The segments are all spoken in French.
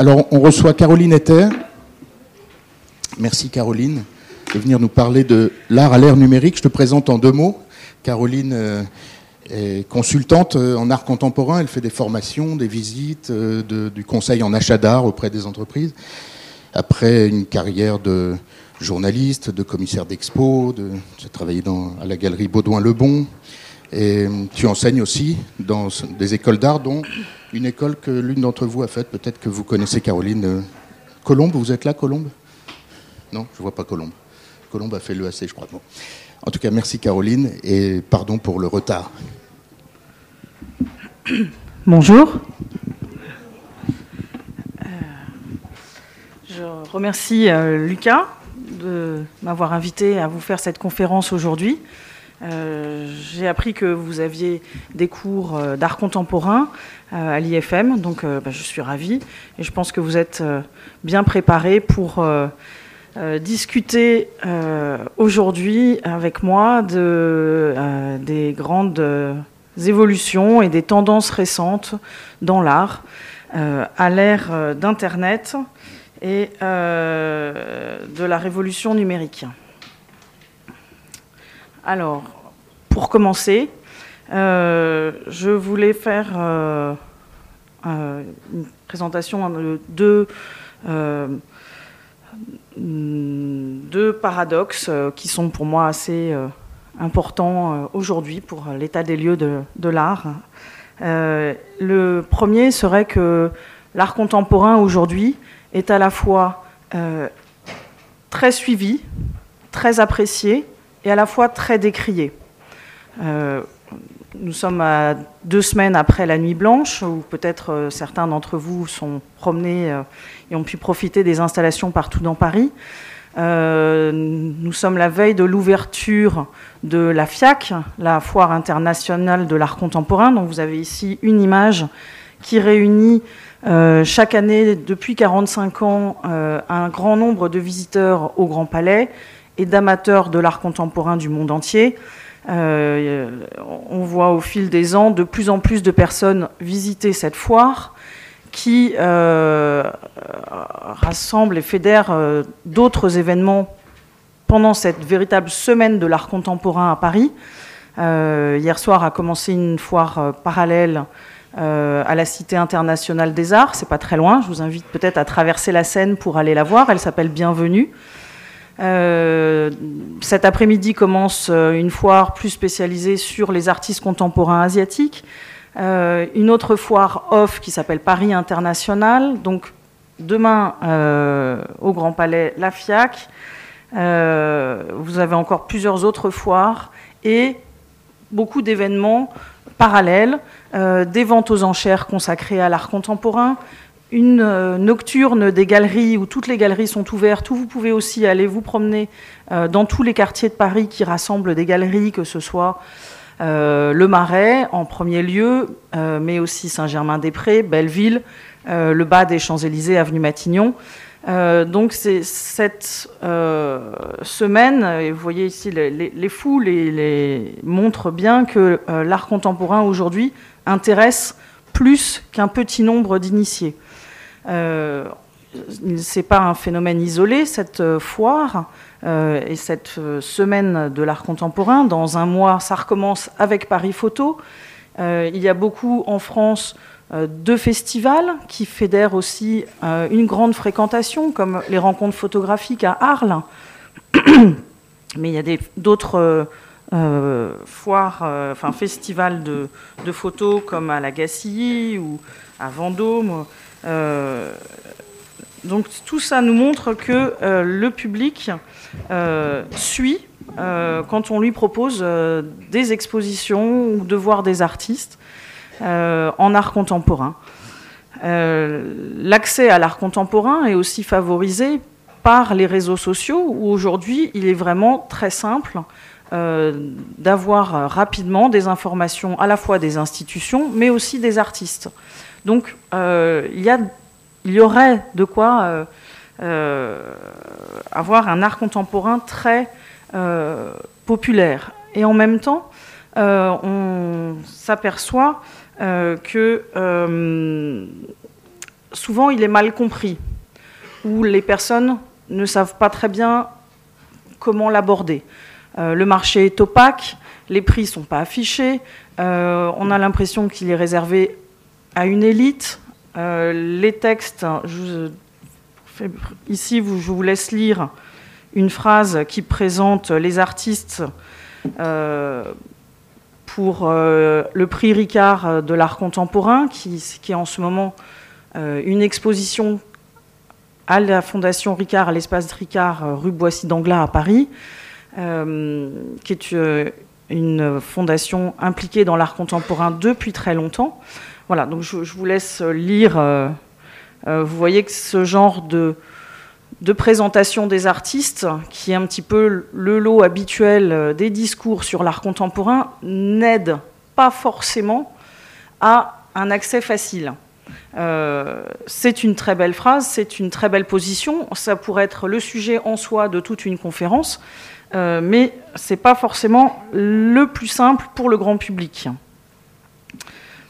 Alors, on reçoit Caroline Ether. Merci Caroline de venir nous parler de l'art à l'ère numérique. Je te présente en deux mots. Caroline euh, est consultante euh, en art contemporain. Elle fait des formations, des visites, euh, du conseil en achat d'art auprès des entreprises. Après une carrière de journaliste, de commissaire d'expo, as travaillé à la galerie Baudouin-Lebon. Et tu enseignes aussi dans des écoles d'art, dont une école que l'une d'entre vous a faite. Peut-être que vous connaissez Caroline Colombe. Vous êtes là, Colombe? Non, je ne vois pas Colombe. Colombe a fait l'EAC, je crois. En tout cas, merci Caroline et pardon pour le retard. Bonjour. Euh, je remercie euh, Lucas de m'avoir invité à vous faire cette conférence aujourd'hui. Euh, j'ai appris que vous aviez des cours d'art contemporain à l'IFM, donc bah, je suis ravie et je pense que vous êtes bien préparés pour euh, discuter euh, aujourd'hui avec moi de, euh, des grandes évolutions et des tendances récentes dans l'art à l'ère d'Internet et de la révolution numérique. Alors, pour commencer, je voulais faire une présentation de deux paradoxes euh, qui sont pour moi assez euh, importants euh, aujourd'hui pour l'état des lieux de, l'art. le premier serait que l'art contemporain aujourd'hui est à la fois très suivi, très apprécié et à la fois très décrié. nous sommes à deux semaines après la Nuit Blanche, où peut-être certains d'entre vous sont promenés et ont pu profiter des installations partout dans Paris. Euh, nous sommes la veille de l'ouverture de la FIAC, la Foire internationale de l'art contemporain. Donc vous avez ici une image qui réunit euh, chaque année, depuis 45 ans, euh, un grand nombre de visiteurs au Grand Palais et d'amateurs de l'art contemporain du monde entier. on voit au fil des ans de plus en plus de personnes visiter cette foire qui euh, rassemble et fédère euh, d'autres événements pendant cette véritable semaine de l'art contemporain à Paris. Euh, hier soir a commencé une foire parallèle à la Cité internationale des arts. C'est pas très loin. Je vous invite peut-être à traverser la Seine pour aller la voir. Elle s'appelle Bienvenue. Cet après-midi commence une foire plus spécialisée sur les artistes contemporains asiatiques. Euh, une autre foire off qui s'appelle Paris International. Donc demain euh, au Grand Palais, la FIAC. Euh, vous avez encore plusieurs autres foires et beaucoup d'événements parallèles, des ventes aux enchères consacrées à l'art contemporain, une nocturne des galeries où toutes les galeries sont ouvertes, où vous pouvez aussi aller vous promener dans tous les quartiers de Paris qui rassemblent des galeries, que ce soit euh, le Marais en premier lieu, euh, mais aussi Saint-Germain-des-Prés, Belleville, euh, le bas des Champs-Élysées, avenue Matignon. donc c'est cette semaine, et vous voyez ici les, foules les montrent bien que l'art contemporain aujourd'hui intéresse plus qu'un petit nombre d'initiés. C'est pas un phénomène isolé cette foire. Euh, et cette euh, semaine de l'art contemporain. Dans un mois, ça recommence avec Paris Photo. Euh, il y a beaucoup en France de festivals qui fédèrent aussi une grande fréquentation, comme les rencontres photographiques à Arles. Mais il y a d'autres foires, enfin festivals de, de, photos comme à la Gacilly ou à Vendôme. Donc tout ça nous montre que le public euh, suit euh, quand on lui propose euh, des expositions ou de voir des artistes en art contemporain. L'accès à l'art contemporain est aussi favorisé par les réseaux sociaux où aujourd'hui il est vraiment très simple d'avoir rapidement des informations à la fois des institutions mais aussi des artistes. Donc il, y il, y aurait de quoi euh, avoir un art contemporain très euh, populaire. Et en même temps, euh, on s'aperçoit que souvent il est mal compris, où les personnes ne savent pas très bien comment l'aborder. le marché est opaque, les prix ne sont pas affichés, on a l'impression qu'il est réservé à une élite. les textes, ici je vous laisse lire une phrase qui présente les artistes euh, pour euh, le prix Ricard de l'art contemporain, qui, est en ce moment euh, une exposition à la Fondation Ricard, à l'espace Ricard, rue Boissy d'Anglas à Paris, qui est une fondation impliquée dans l'art contemporain depuis très longtemps. Voilà, donc je vous laisse lire. vous voyez que ce genre de, présentation des artistes, qui est un petit peu le lot habituel euh, des discours sur l'art contemporain, n'aide pas forcément à un accès facile. Euh, c'est une très belle phrase, c'est une très belle position, ça pourrait être le sujet en soi de toute une conférence, euh, mais ce n'est pas forcément le plus simple pour le grand public.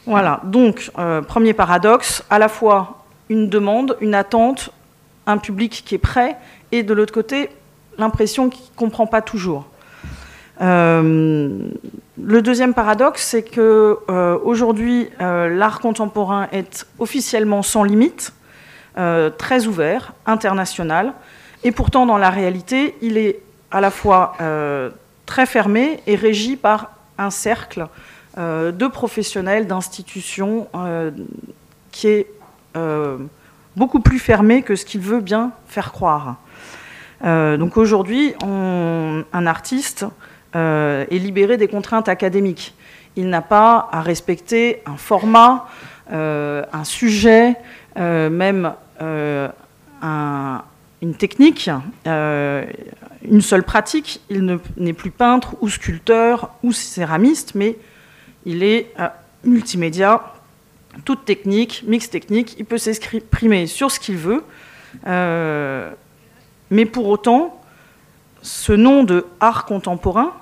Voilà, donc, premier paradoxe, à la fois une demande, une attente, un public qui est prêt, et de l'autre côté, l'impression qu'il ne comprend pas toujours. Euh, le deuxième paradoxe, c'est que euh, aujourd'hui, euh, l'art contemporain est officiellement sans limite, très ouvert, international, et pourtant, dans la réalité, il est à la fois très fermé et régi par un cercle de professionnels, d'institutions qui est beaucoup plus fermé que ce qu'il veut bien faire croire. Euh, donc aujourd'hui, un artiste euh, est libéré des contraintes académiques. Il n'a pas à respecter un format, euh, un sujet, même une technique, une seule pratique. Il n'est plus peintre ou sculpteur ou céramiste, mais il est multimédia, toute technique, mix technique, il peut s'exprimer sur ce qu'il veut. Euh, mais pour autant, ce nom de art contemporain,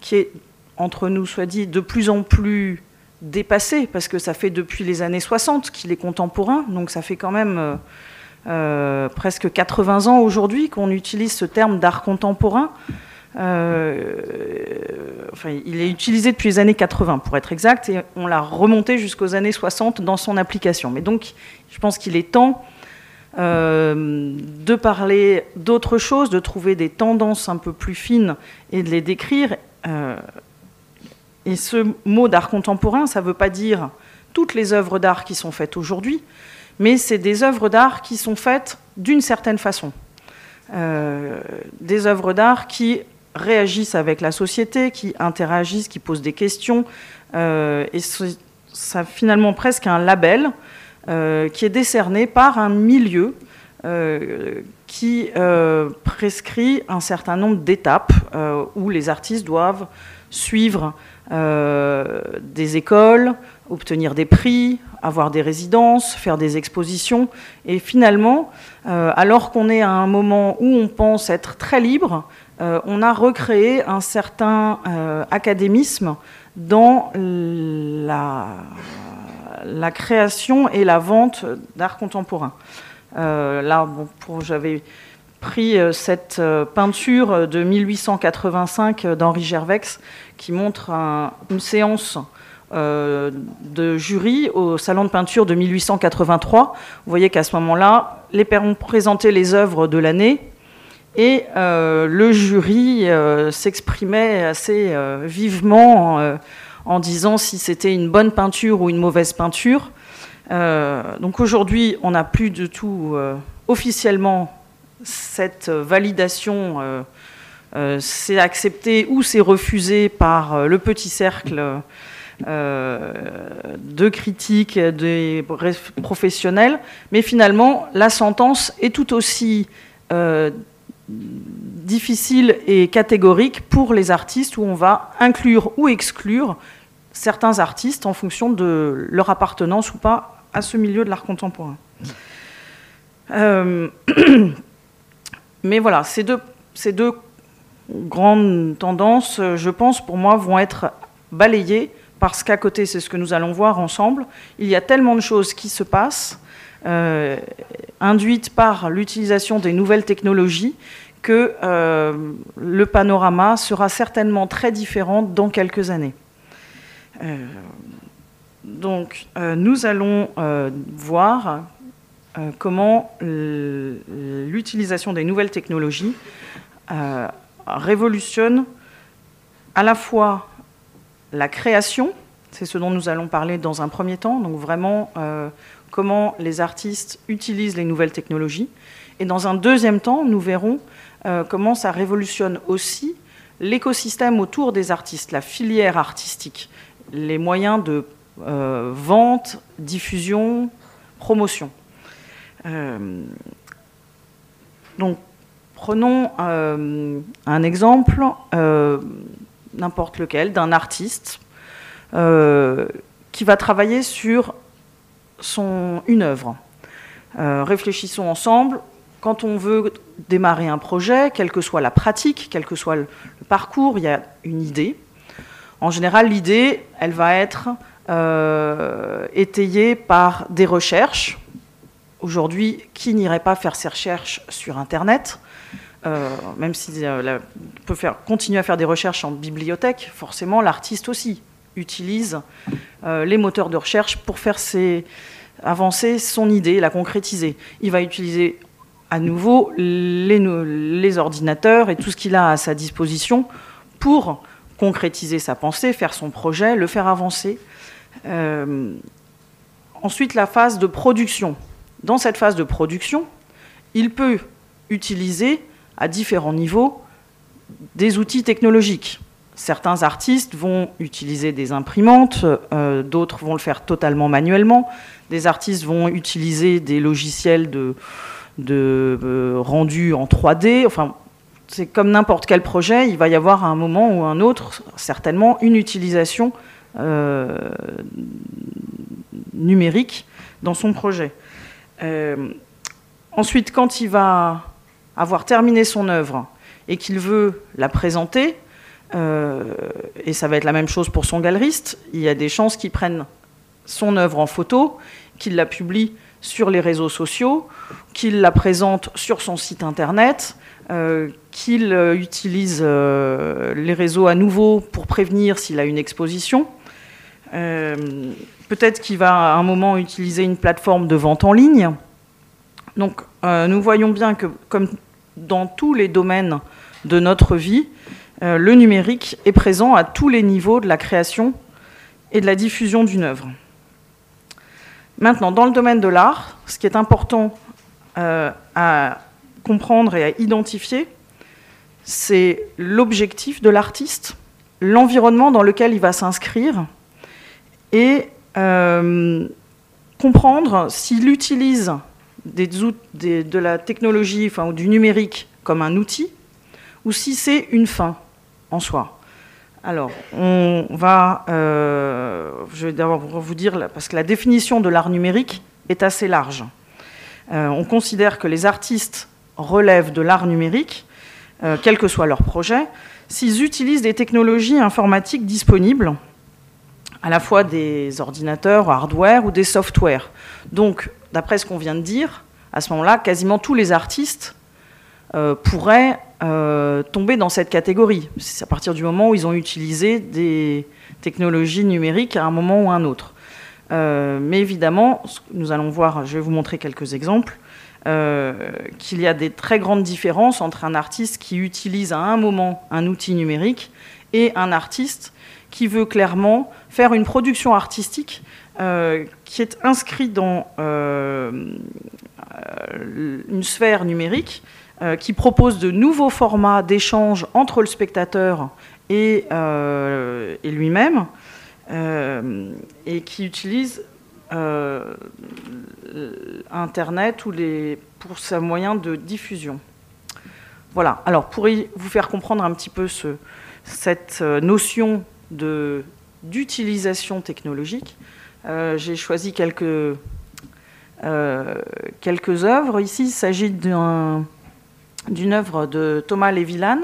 qui est, entre nous soit dit, de plus en plus dépassé, parce que ça fait depuis les années 60 qu'il est contemporain, donc ça fait quand même euh, euh, presque 80 ans aujourd'hui qu'on utilise ce terme d'art contemporain. Euh, il est utilisé depuis les années 80 pour être exact, et on l'a remonté jusqu'aux années 60 dans son application. Mais donc, je pense qu'il est temps euh, de parler d'autre chose, de trouver des tendances un peu plus fines et de les décrire. Euh, et ce mot d'art contemporain, ça ne veut pas dire toutes les œuvres d'art qui sont faites aujourd'hui, mais c'est des œuvres d'art qui sont faites d'une certaine façon. des œuvres d'art qui réagissent avec la société, qui interagissent, qui posent des questions. Euh, et ça finalement presque un label euh, qui est décerné par un milieu euh, qui prescrit un certain nombre d'étapes où les artistes doivent suivre des écoles, obtenir des prix, avoir des résidences, faire des expositions. Et finalement, alors qu'on est à un moment où on pense être très libre, on a recréé un certain euh, académisme dans la, création et la vente d'art contemporain. Euh, là, j'avais pris cette peinture de 1885 d'Henri Gervex qui montre une séance de jury au salon de peinture de 1883. Vous voyez qu'à ce moment-là, les ont présenté les œuvres de l'année et euh, le jury euh, s'exprimait assez euh, vivement en disant si c'était une bonne peinture ou une mauvaise peinture. donc aujourd'hui, on n'a plus du tout officiellement cette validation. c'est accepté ou c'est refusé par le petit cercle de critiques des professionnels, mais finalement, la sentence est tout aussi difficile et catégorique pour les artistes où on va inclure ou exclure certains artistes en fonction de leur appartenance ou pas à ce milieu de l'art contemporain. Euh, mais voilà, ces deux, ces deux grandes tendances, je pense, pour moi, vont être balayées parce qu'à côté, c'est ce que nous allons voir ensemble, il y a tellement de choses qui se passent induite par l'utilisation des nouvelles technologies que le panorama sera certainement très différent dans quelques années. donc, nous allons voir comment l'utilisation des nouvelles technologies révolutionne à la fois la création, c'est ce dont nous allons parler dans un premier temps, donc vraiment euh, comment les artistes utilisent les nouvelles technologies. Et dans un deuxième temps, nous verrons euh, comment ça révolutionne aussi l'écosystème autour des artistes, la filière artistique, les moyens de euh, vente, diffusion, promotion. donc, prenons un exemple n'importe lequel, d'un artiste euh, qui va travailler sur son, une œuvre. Euh, réfléchissons ensemble. Quand on veut démarrer un projet, quelle que soit la pratique, quel que soit le, parcours, il y a une idée. En général, l'idée, elle va être euh, étayée par des recherches. Aujourd'hui, qui n'irait pas faire ses recherches sur Internet? Euh, même s'il euh, peut faire, continuer à faire des recherches en bibliothèque, forcément l'artiste aussi utilise euh, les moteurs de recherche pour faire avancer son idée, la concrétiser. Il va utiliser à nouveau les, les ordinateurs et tout ce qu'il a à sa disposition pour concrétiser sa pensée, faire son projet, le faire avancer. ensuite, la phase de production. Dans cette phase de production, il peut utiliser à différents niveaux des outils technologiques. Certains artistes vont utiliser des imprimantes, euh, d'autres vont le faire totalement manuellement. Des artistes vont utiliser des logiciels de, euh, rendu en 3D. Enfin, c'est comme n'importe quel projet, il va y avoir à un moment ou un autre, certainement, une utilisation euh, numérique dans son projet. ensuite, quand il va avoir terminé son œuvre et qu'il veut la présenter, et ça va être la même chose pour son galeriste, il y a des chances qu'il prenne son œuvre en photo, qu'il la publie sur les réseaux sociaux, qu'il la présente sur son site internet, euh, qu'il euh, utilise les réseaux à nouveau pour prévenir s'il a une exposition. Peut-être qu'il va à un moment utiliser une plateforme de vente en ligne. Donc nous voyons bien que comme dans tous les domaines de notre vie, euh, le numérique est présent à tous les niveaux de la création et de la diffusion d'une œuvre. Maintenant, dans le domaine de l'art, ce qui est important euh, à comprendre et à identifier, c'est l'objectif de l'artiste, l'environnement dans lequel il va s'inscrire et euh, comprendre s'il utilise de la technologie enfin, ou du numérique comme un outil, ou si c'est une fin en soi. Alors, on va, euh, je vais d'abord vous dire, parce que la définition de l'art numérique est assez large. Euh, on considère que les artistes relèvent de l'art numérique, euh, quel que soit leur projet, s'ils utilisent des technologies informatiques disponibles, à la fois des ordinateurs, hardware ou des softwares. Donc, d'après ce qu'on vient de dire, à ce moment-là, quasiment tous les artistes pourraient euh, tomber dans cette catégorie. C'est à partir du moment où ils ont utilisé des technologies numériques à un moment ou à un autre. Euh, mais évidemment, nous allons voir, je vais vous montrer quelques exemples, qu'il y a des très grandes différences entre un artiste qui utilise à un moment un outil numérique et un artiste qui veut clairement faire une production artistique euh, qui est inscrit dans euh, une sphère numérique euh, qui propose de nouveaux formats d'échange entre le spectateur et, et lui-même, et qui utilise Internet ou les, pour sa moyen de diffusion. Voilà, alors pour vous faire comprendre un petit peu ce, cette notion d'utilisation technologique, euh, j'ai choisi quelques, euh, quelques œuvres. Ici, il s'agit d'une œuvre de Thomas Lévilan,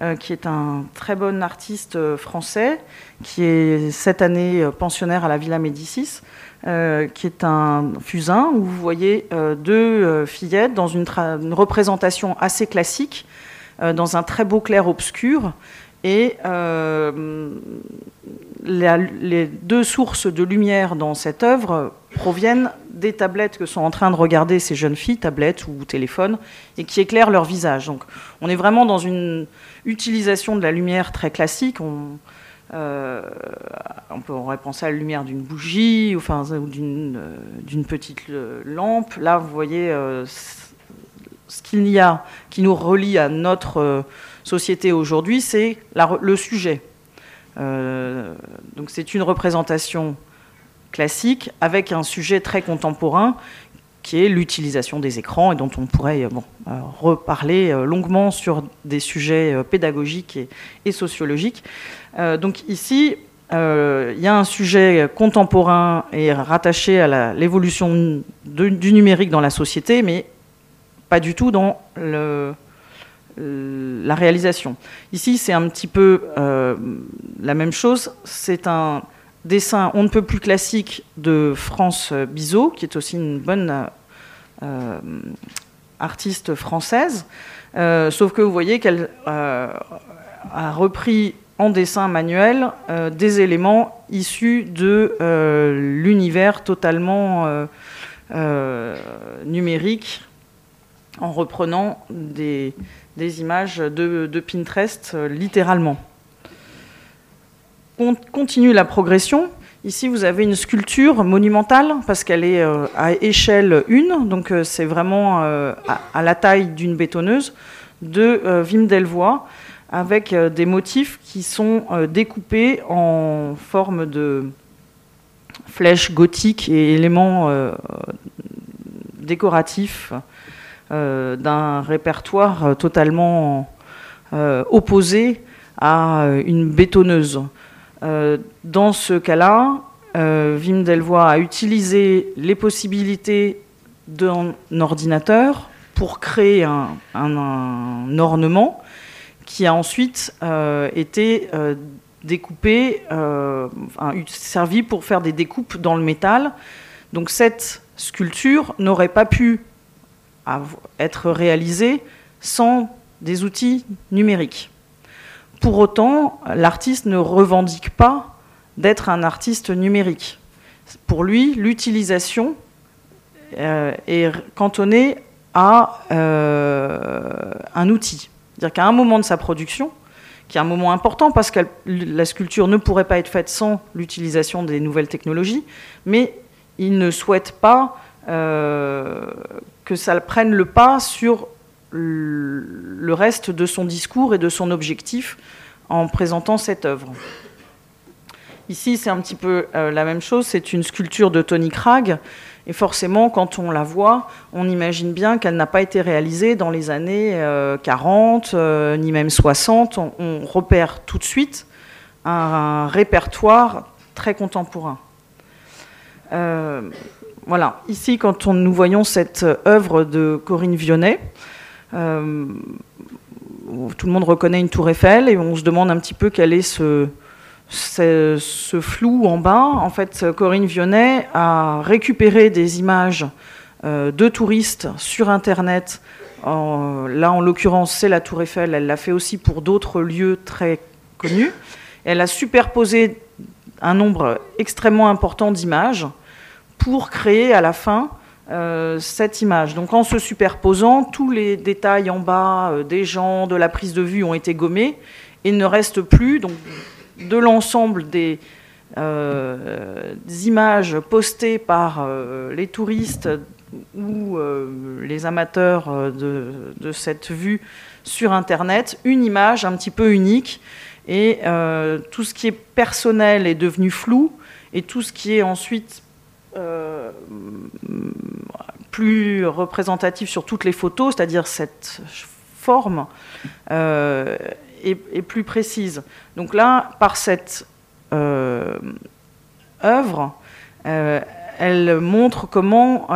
euh, qui est un très bon artiste français, qui est cette année pensionnaire à la Villa Médicis. qui est un fusain où vous voyez deux fillettes dans une, représentation assez classique, dans un très beau clair-obscur. Et les deux sources de lumière dans cette œuvre proviennent des tablettes que sont en train de regarder ces jeunes filles, tablettes ou téléphones, et qui éclairent leur visage. Donc on est vraiment dans une utilisation de la lumière très classique. On, euh, on pourrait penser à la lumière d'une bougie enfin, ou d'une petite lampe. Là, vous voyez euh, ce qu'il y a qui nous relie à notre euh, société aujourd'hui, c'est le sujet. Euh, donc c'est une représentation classique avec un sujet très contemporain qui est l'utilisation des écrans et dont on pourrait euh, bon, euh, reparler longuement sur des sujets pédagogiques et, sociologiques. donc ici, il y a un sujet contemporain et rattaché à l'évolution du numérique dans la société, mais pas du tout dans euh, la réalisation. Ici, c'est un petit peu euh, la même chose. C'est un dessin on ne peut plus classique de France Bizot, qui est aussi une bonne euh, artiste française. sauf que vous voyez qu'elle a repris en dessin manuel des éléments issus de l'univers totalement numérique en reprenant des, images de, Pinterest, euh, littéralement. On continue la progression. Ici, vous avez une sculpture monumentale parce qu'elle est euh, à échelle 1, donc euh, c'est vraiment à, la taille d'une bétonneuse, de Wim Delvoye, avec des motifs qui sont découpés en forme de flèches gothiques et éléments décoratifs euh, d'un répertoire euh, totalement euh, opposé à une bétonneuse. Dans ce cas-là, Wim Delvoye a utilisé les possibilités d'un ordinateur pour créer un, ornement qui a ensuite été découpé, servi pour faire des découpes dans le métal. Donc cette sculpture n'aurait pas pu être réalisé sans des outils numériques. Pour autant, l'artiste ne revendique pas d'être un artiste numérique. Pour lui, l'utilisation euh, est cantonnée à euh, un outil. C'est-à-dire qu'à un moment de sa production, qui est un moment important parce que la sculpture ne pourrait pas être faite sans l'utilisation des nouvelles technologies, mais il ne souhaite pas euh, que ça prenne le pas sur le reste de son discours et de son objectif en présentant cette œuvre. Ici, c'est un petit peu euh, la même chose, c'est une sculpture de Tony Cragg, et forcément, quand on la voit, on imagine bien qu'elle n'a pas été réalisée dans les années 40, euh, ni même 60. On, repère tout de suite un, répertoire très contemporain. Voilà, ici, quand nous voyons cette œuvre de Corinne Vionnet, euh, tout le monde reconnaît une tour Eiffel et on se demande un petit peu quel est ce, flou en bas. En fait, Corinne Vionnet a récupéré des images euh, de touristes sur Internet. là, en l'occurrence, c'est la tour Eiffel. Elle l'a fait aussi pour d'autres lieux très connus. Elle a superposé un nombre extrêmement important d'images pour créer à la fin euh, cette image. Donc en se superposant, tous les détails en bas euh, des gens, de la prise de vue ont été gommés et ne reste plus donc, de l'ensemble des, euh, images postées par les touristes ou les amateurs de, de, cette vue sur Internet, une image un petit peu unique et tout ce qui est personnel est devenu flou et tout ce qui est ensuite plus représentatif sur toutes les photos, c'est-à-dire cette forme euh, est, plus précise. Donc là, par cette euh, œuvre, elle montre comment,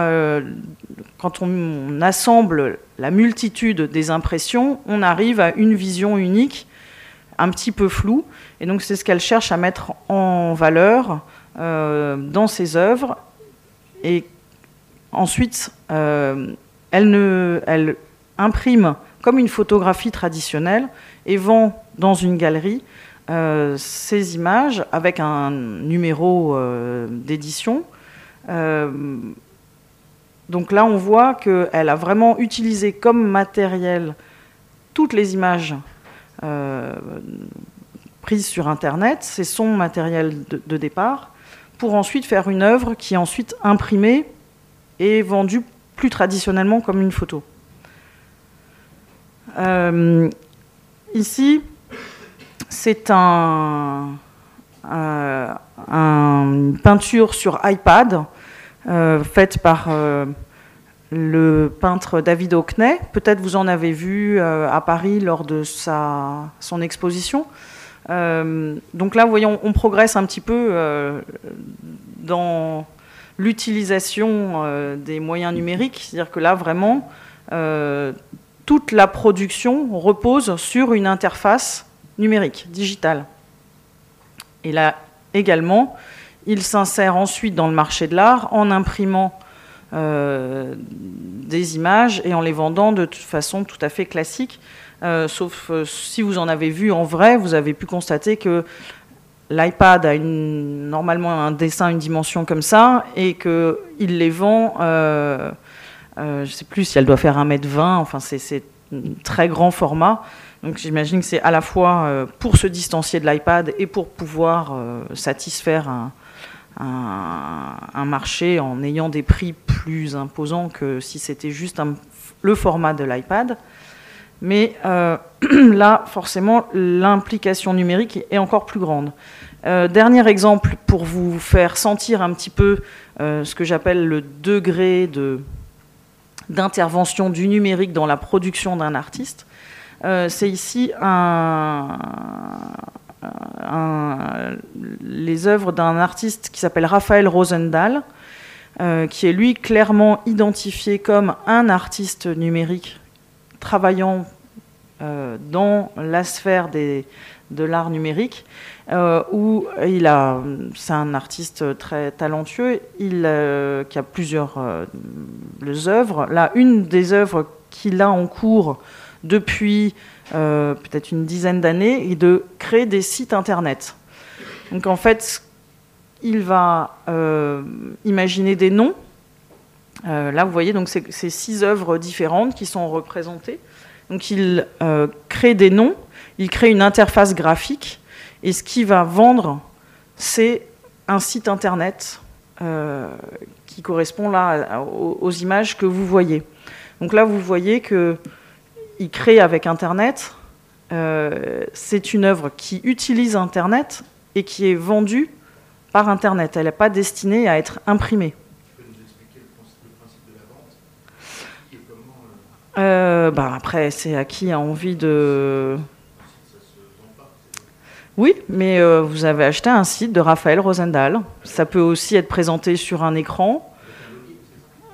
quand on, assemble la multitude des impressions, on arrive à une vision unique, un petit peu floue. Et donc c'est ce qu'elle cherche à mettre en valeur dans ses œuvres. Et ensuite, elle, ne, elle imprime comme une photographie traditionnelle et vend dans une galerie ces images avec un numéro d'édition. donc là, on voit qu'elle a vraiment utilisé comme matériel toutes les images euh, prises sur Internet, c'est son matériel de, départ, pour ensuite faire une œuvre qui est ensuite imprimée et vendue plus traditionnellement comme une photo. Euh, ici, c'est un, euh, une peinture sur iPad faite par le peintre David Hockney. Peut-être vous en avez vu euh, à Paris lors de son exposition. Euh, donc là, voyons, on progresse un petit peu euh, dans l'utilisation des moyens numériques. C'est-à-dire que là, vraiment, toute la production repose sur une interface numérique, digitale. Et là, également, il s'insère ensuite dans le marché de l'art en imprimant euh, des images et en les vendant de façon tout à fait classique. Euh, sauf euh, si vous en avez vu en vrai, vous avez pu constater que l'iPad a normalement un dessin, une dimension comme ça, et qu'il les vend, je ne sais plus si elle doit faire 1m20, enfin c'est un très grand format. Donc j'imagine que c'est à la fois pour se distancier de l'iPad et pour pouvoir satisfaire un, marché en ayant des prix plus imposants que si c'était juste le format de l'iPad. Mais euh, là, forcément, l'implication numérique est encore plus grande. Euh, dernier exemple pour vous faire sentir un petit peu euh, ce que j'appelle le degré d'intervention du numérique dans la production d'un artiste. C'est ici les œuvres d'un artiste qui s'appelle Raphaël Rosendahl, qui est lui clairement identifié comme un artiste numérique travaillant euh, dans la sphère des, de l'art numérique, euh, où il a, c'est un artiste très talentueux, il, qui a plusieurs œuvres. Là, une des œuvres qu'il a en cours depuis euh, peut-être une dizaine d'années, et de créer des sites internet. Donc en fait, il va euh, imaginer des noms. Euh, là, vous voyez, donc c'est six œuvres différentes qui sont représentées. Donc il crée des noms, il crée une interface graphique, et ce qu'il va vendre, c'est un site internet qui correspond là aux, images que vous voyez. Donc là, vous voyez que il crée avec Internet. Euh, c'est une œuvre qui utilise Internet et qui est vendue par Internet. Elle n'est pas destinée à être imprimée. Tu peux nous expliquer le principe de la vente euh, bah Après, c'est à qui a envie de... Oui, mais euh, vous avez acheté un site de Raphaël Rosendahl. Ça peut aussi être présenté sur un écran.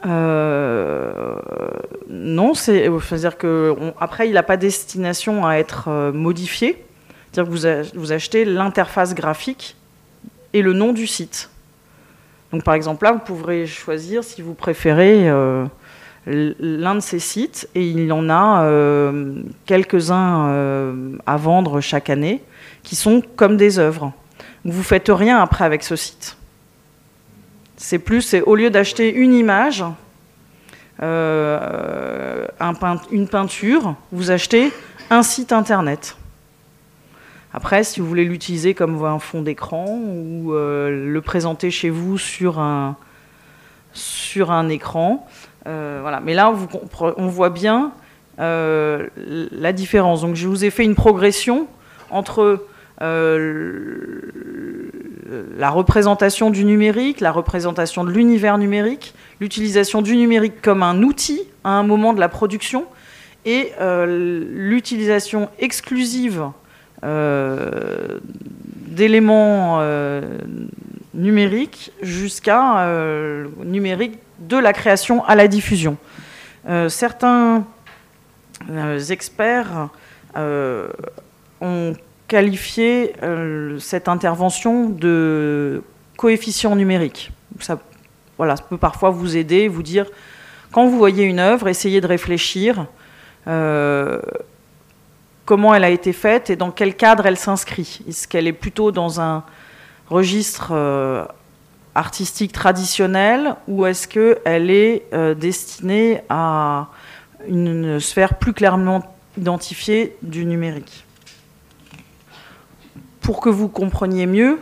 Euh, non, c'est, dire que après il n'a pas destination à être modifié. C'est-à-dire que vous, achetez l'interface graphique et le nom du site. Donc par exemple là, vous pourrez choisir si vous préférez l'un de ces sites et il y en a quelques-uns à vendre chaque année qui sont comme des œuvres. Vous faites rien après avec ce site. C'est plus, c'est au lieu d'acheter une image, euh, une peinture, vous achetez un site internet. Après, si vous voulez l'utiliser comme un fond d'écran ou euh, le présenter chez vous sur un, écran, euh, voilà. Mais là, on voit bien la différence. Donc, je vous ai fait une progression entre la représentation du numérique, la représentation de l'univers numérique, l'utilisation du numérique comme un outil à un moment de la production et euh, l'utilisation exclusive euh, d'éléments euh, numériques jusqu'à numérique de la création à la diffusion. certains experts ont qualifié cette intervention de coefficient numérique. Ça voilà, ça peut parfois vous aider, vous dire, quand vous voyez une œuvre, essayez de réfléchir comment elle a été faite et dans quel cadre elle s'inscrit. Est-ce qu'elle est plutôt dans un registre euh, artistique traditionnel ou est-ce qu'elle est euh, destinée à une sphère plus clairement identifiée du numérique? Pour que vous compreniez mieux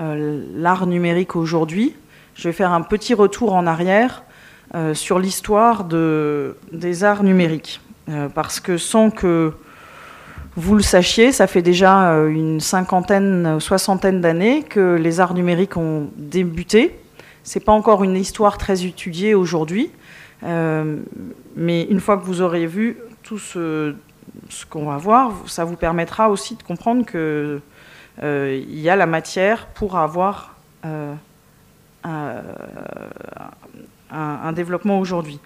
euh, l'art numérique aujourd'hui, je vais faire un petit retour en arrière sur l'histoire des arts numériques. parce que sans que vous le sachiez, ça fait déjà euh, une cinquantaine, soixantaine d'années que les arts numériques ont débuté. Ce n'est pas encore une histoire très étudiée aujourd'hui, euh, mais une fois que vous aurez vu tout ce, qu'on va voir, ça vous permettra aussi de comprendre qu'il euh, y a la matière pour avoir un, développement aujourd'hui.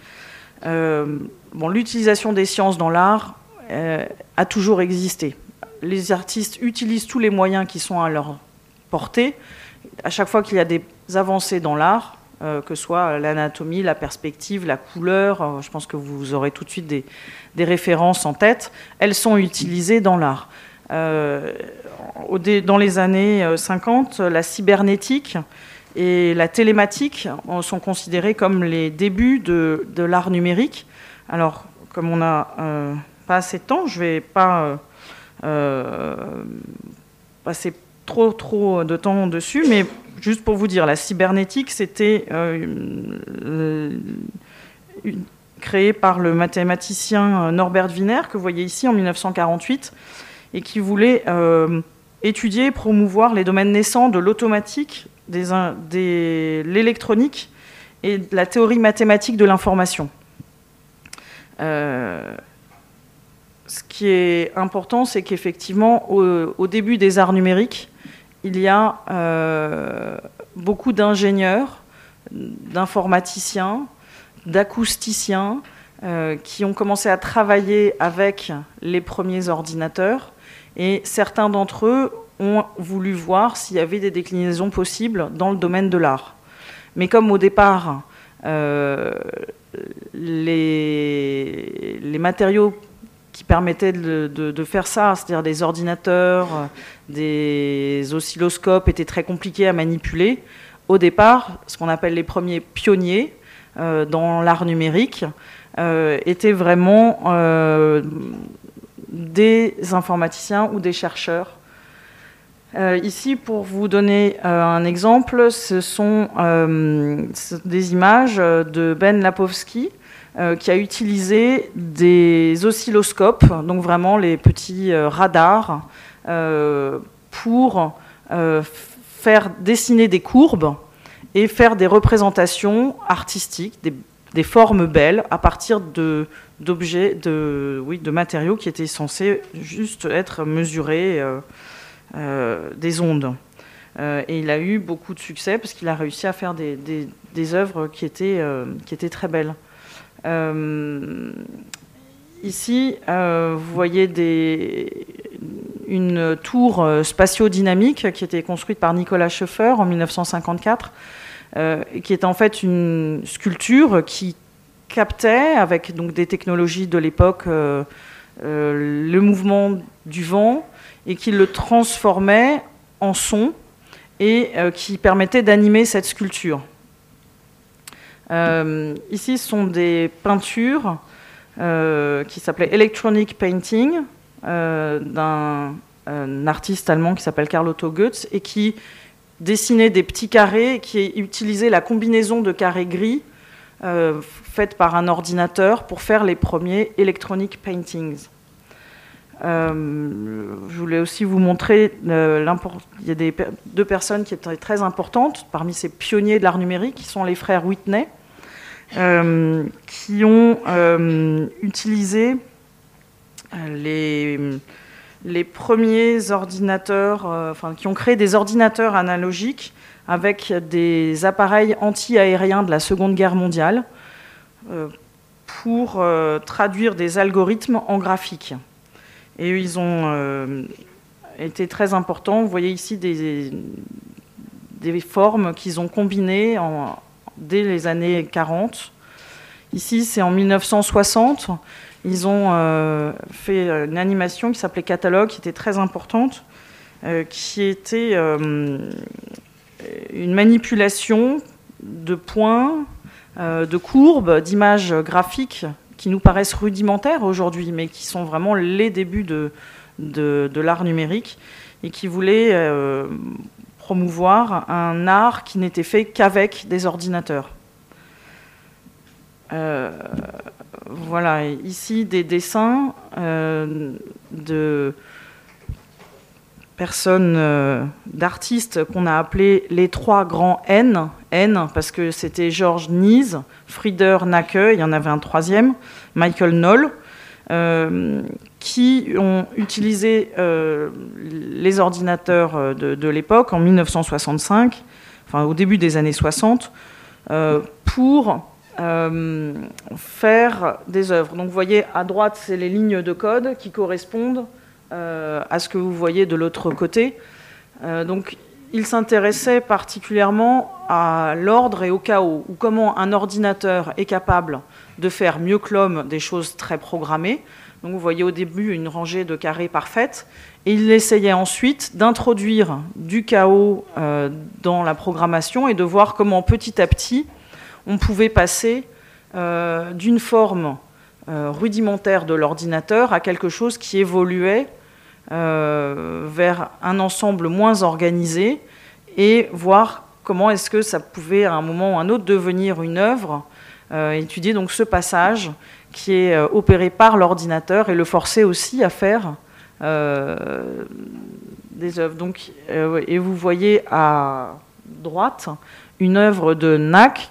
bon, l'utilisation des sciences dans l'art, euh, a toujours existé. Les artistes utilisent tous les moyens qui sont à leur portée. À chaque fois qu'il y a des avancées dans l'art, euh, que ce soit l'anatomie, la perspective, la couleur, euh, je pense que vous aurez tout de suite des, références en tête, elles sont utilisées dans l'art. dans les années 50, la cybernétique et la télématique sont considérées comme les débuts de l'art numérique. Alors, comme on a pas assez de temps. Je vais pas euh, euh, passer trop trop de temps dessus, mais juste pour vous dire, la cybernétique, c'était euh, créé par le mathématicien Norbert Wiener, que vous voyez ici en 1948, et qui voulait étudier et promouvoir les domaines naissants de l'automatique, de l'électronique et de la théorie mathématique de l'information ce qui est important, c'est qu'effectivement, au, début des arts numériques, il y a euh, beaucoup d'ingénieurs, d'informaticiens, d'acousticiens euh, qui ont commencé à travailler avec les premiers ordinateurs et certains d'entre eux ont voulu voir s'il y avait des déclinaisons possibles dans le domaine de l'art. Mais comme au départ, euh, les, les matériaux qui permettaient de, faire ça, c'est-à-dire des ordinateurs, euh, des oscilloscopes étaient très compliqués à manipuler. Au départ, ce qu'on appelle les premiers pionniers euh, dans l'art numérique euh, étaient vraiment des informaticiens ou des chercheurs. ici, pour vous donner un exemple, ce sont des images de Ben Lapowski, euh, qui a utilisé des oscilloscopes, donc vraiment les petits euh, radars, euh, pour faire dessiner des courbes et faire des représentations artistiques, des, formes belles à partir d'objets, de, oui, de matériaux qui étaient censés juste être mesurés des ondes. et il a eu beaucoup de succès parce qu'il a réussi à faire des, des, œuvres qui étaient, qui étaient très belles. Euh, ici, euh, vous voyez une tour euh, spatio-dynamique qui était construite par Nicolas Schoeffer en 1954, qui est en fait une sculpture qui captait, avec donc des technologies de l'époque, le mouvement du vent et qui le transformait en son et qui permettait d'animer cette sculpture. Euh, ici, ce sont des peintures euh, qui s'appelaient Electronic Painting euh, d'un artiste allemand qui s'appelle Carl Otto Goetz et qui dessinait des petits carrés, qui utilisait la combinaison de carrés gris faite par un ordinateur pour faire les premiers Electronic Paintings. je voulais aussi vous montrer, il y a deux personnes qui étaient très importantes parmi ces pionniers de l'art numérique, qui sont les frères Whitney, qui ont euh, utilisé euh, les, les premiers ordinateurs, enfin, qui ont créé des ordinateurs analogiques avec des appareils anti-aériens de la Seconde Guerre mondiale pour traduire des algorithmes en graphique. Et ils ont été très importants. Vous voyez ici des, des formes qu'ils ont combinées en, dès les années 40. Ici, c'est en 1960. Ils ont euh, fait une animation qui s'appelait Catalogue, qui était très importante, euh, qui était une manipulation de points, de courbes, d'images graphiques qui nous paraissent rudimentaires aujourd'hui, mais qui sont vraiment les débuts de, l'art numérique et qui voulait euh, promouvoir un art qui n'était fait qu'avec des ordinateurs. Euh, voilà, ici des dessins euh, de personnes, d'artistes qu'on a appelés les trois grands N, N parce que c'était Georges Nise, Frieder Nacke, il y en avait un troisième, Michael Knoll, qui ont utilisé euh, les ordinateurs euh, de, l'époque en 1965, enfin au début des années 60, euh, pour faire des œuvres. Donc vous voyez à droite, c'est les lignes de code qui correspondent à ce que vous voyez de l'autre côté. donc il s'intéressait particulièrement à l'ordre et au chaos, ou comment un ordinateur est capable de faire mieux que l'homme des choses très programmées, donc vous voyez au début une rangée de carrés parfaite. Et il essayait ensuite d'introduire du chaos euh, dans la programmation et de voir comment petit à petit on pouvait passer euh, d'une forme euh, rudimentaire de l'ordinateur à quelque chose qui évoluait vers un ensemble moins organisé et voir comment est-ce que ça pouvait à un moment ou à un autre devenir une œuvre. étudier donc ce passage qui est euh, opéré par l'ordinateur et le forcer aussi à faire euh, des œuvres. Donc, euh, et vous voyez à droite une œuvre de Nack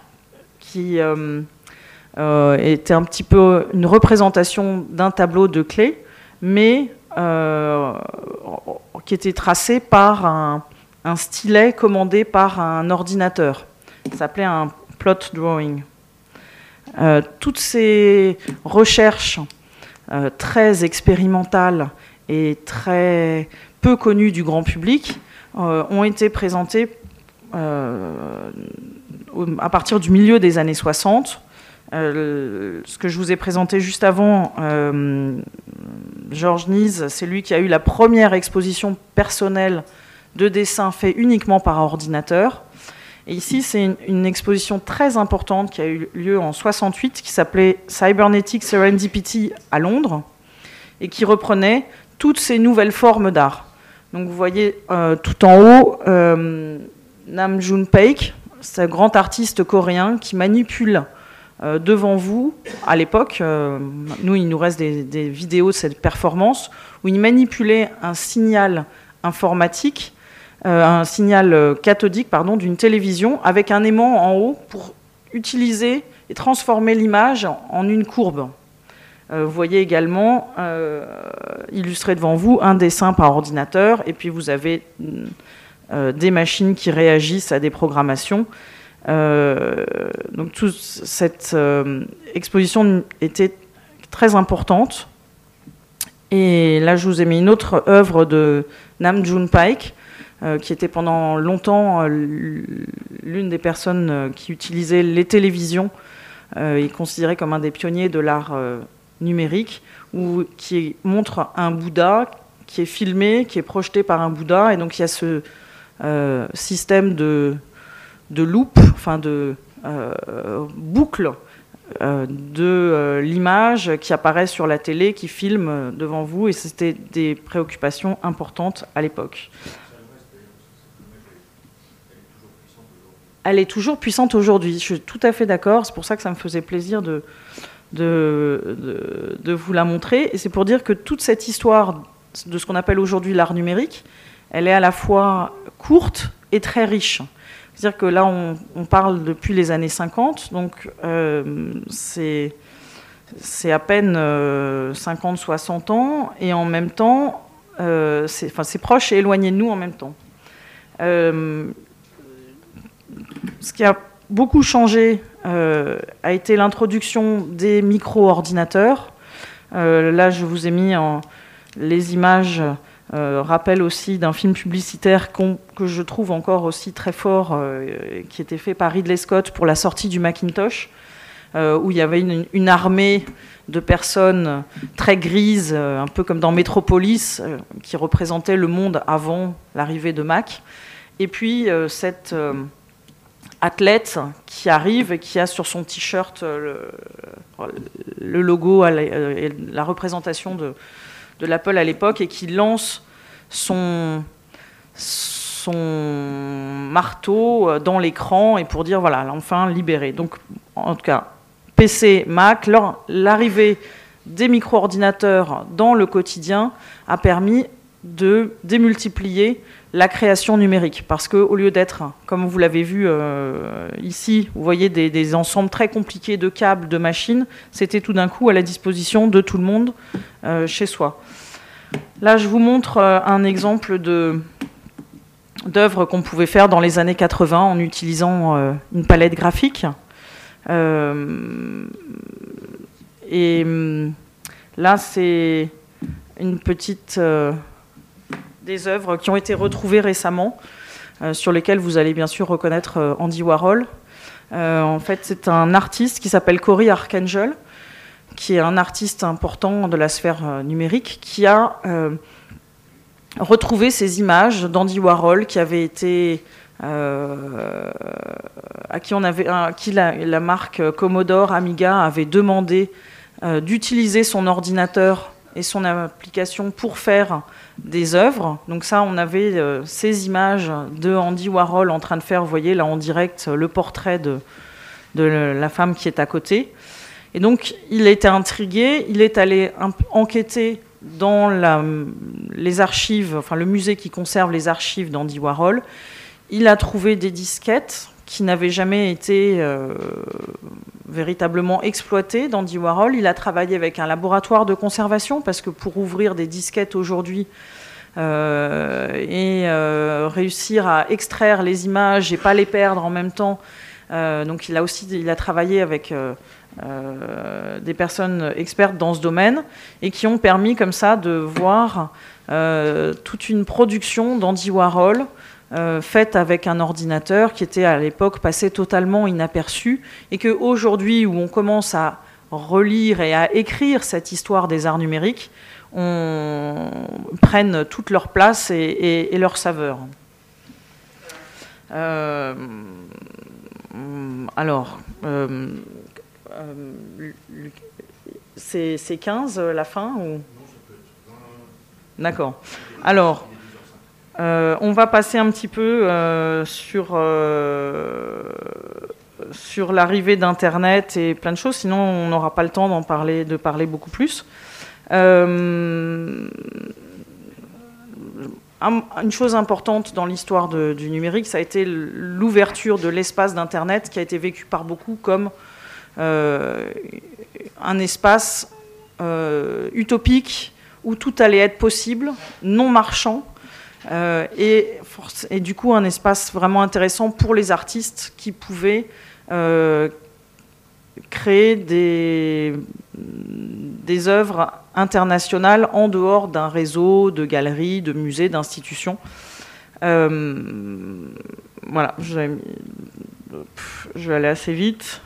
qui était un petit peu une représentation d'un tableau de clés, mais qui était tracé par un, un, stylet commandé par un ordinateur. Ça s'appelait un plot drawing. Euh, toutes ces recherches euh, très expérimentales et très peu connues du grand public euh, ont été présentées à partir du milieu des années 60. ce que je vous ai présenté juste avant, Georges Nise, c'est lui qui a eu la première exposition personnelle de dessins faits uniquement par ordinateur. Et ici, c'est une, exposition très importante qui a eu lieu en 68, qui s'appelait Cybernetic Serendipity à Londres, et qui reprenait toutes ces nouvelles formes d'art. Donc vous voyez euh, tout en haut euh, Nam June Paik, un grand artiste coréen qui manipule euh, devant vous, à l'époque, nous il nous reste des, vidéos de cette performance, où il manipulait un signal informatique un signal euh, cathodique pardon, d'une télévision avec un aimant en haut pour utiliser et transformer l'image en une courbe. Euh, vous voyez également illustré devant vous un dessin par ordinateur et puis vous avez des machines qui réagissent à des programmations. donc toute cette exposition était très importante. Et là, je vous ai mis une autre œuvre de Nam June Paik, euh, qui était pendant longtemps euh, l'une des personnes euh, qui utilisait les télévisions et considéré comme un des pionniers de l'art numérique, ou qui montre un Bouddha qui est filmé, qui est projeté par un Bouddha, et donc il y a ce système de, de loop, enfin de boucle de l'image qui apparaît sur la télé, qui filme devant vous, et c'était des préoccupations importantes à l'époque. Elle est toujours puissante aujourd'hui. Je suis tout à fait d'accord. C'est pour ça que ça me faisait plaisir de, de, de, vous la montrer. Et c'est pour dire que toute cette histoire de ce qu'on appelle aujourd'hui l'art numérique, elle est à la fois courte et très riche. C'est-à-dire que là, on, parle depuis les années 50, donc euh, c'est à peine 50-60 euh, ans, et en même temps, euh, c'est proche et éloigné de nous en même temps. Euh, ce qui a beaucoup changé euh, a été l'introduction des micro-ordinateurs. Euh, là, je vous ai mis les images rappelle aussi d'un film publicitaire que je trouve encore aussi très fort, qui était fait par Ridley Scott pour la sortie du Macintosh, où il y avait une armée de personnes très grises, euh, un peu comme dans Metropolis, euh, qui représentaient le monde avant l'arrivée de Mac. Et puis euh, cette athlète qui arrive et qui a sur son t-shirt le, logo et la représentation de, l'Apple à l'époque et qui lance son, son marteau dans l'écran et pour dire voilà, enfin libéré. Donc en tout cas, PC, Mac, l'arrivée des micro-ordinateurs dans le quotidien a permis de démultiplier la création numérique. Parce qu'au lieu d'être, comme vous l'avez vu euh, ici, vous voyez des, ensembles très compliqués de câbles, de machines, c'était tout d'un coup à la disposition de tout le monde euh, chez soi. Là, je vous montre euh, un exemple d'œuvre qu'on pouvait faire dans les années 80 en utilisant une palette graphique. Et hum, là, c'est une petite des œuvres qui ont été retrouvées récemment, euh, sur lesquelles vous allez bien sûr reconnaître Andy Warhol. en fait, c'est un artiste qui s'appelle Cory Archangel, qui est un artiste important de la sphère numérique, qui a retrouvé ces images d'Andy Warhol qui avaient été euh, à qui, avait, la, marque Commodore Amiga avait demandé euh, d'utiliser son ordinateur et son application pour faire des œuvres. Donc ça, on avait euh, ces images de Andy Warhol en train de faire, vous voyez là en direct, le portrait de, de la femme qui est à côté. Et donc, il était intrigué, il est allé enquêter dans les archives, enfin le musée qui conserve les archives d'Andy Warhol, il a trouvé des disquettes qui n'avaient jamais été euh, véritablement exploitées d'Andy Warhol. Il a travaillé avec un laboratoire de conservation parce que pour ouvrir des disquettes aujourd'hui euh, et euh, réussir à extraire les images et pas les perdre en même temps, donc il a aussi il a travaillé avec des personnes expertes dans ce domaine et qui ont permis comme ça de voir toute une production d'Andy Warhol euh, faite avec un ordinateur qui était à l'époque passé totalement inaperçu et qu'aujourd'hui, où on commence à relire et à écrire cette histoire des arts numériques, on prenne toute leur place et, leur saveur. Euh, alors, euh, c'est 15 la fin ou... D'accord. Alors, euh, on va passer un petit peu euh, sur, euh, sur l'arrivée d'Internet et plein de choses, sinon on n'aura pas le temps d'en parler, de parler beaucoup plus. une chose importante dans l'histoire du numérique, ça a été l'ouverture de l'espace d'Internet qui a été vécu par beaucoup comme un espace utopique où tout allait être possible, non marchand, euh, et, du coup un espace vraiment intéressant pour les artistes qui pouvaient euh, créer des, des œuvres internationales en dehors d'un réseau de galeries, de musées, d'institutions. Euh, voilà, je vais aller assez vite.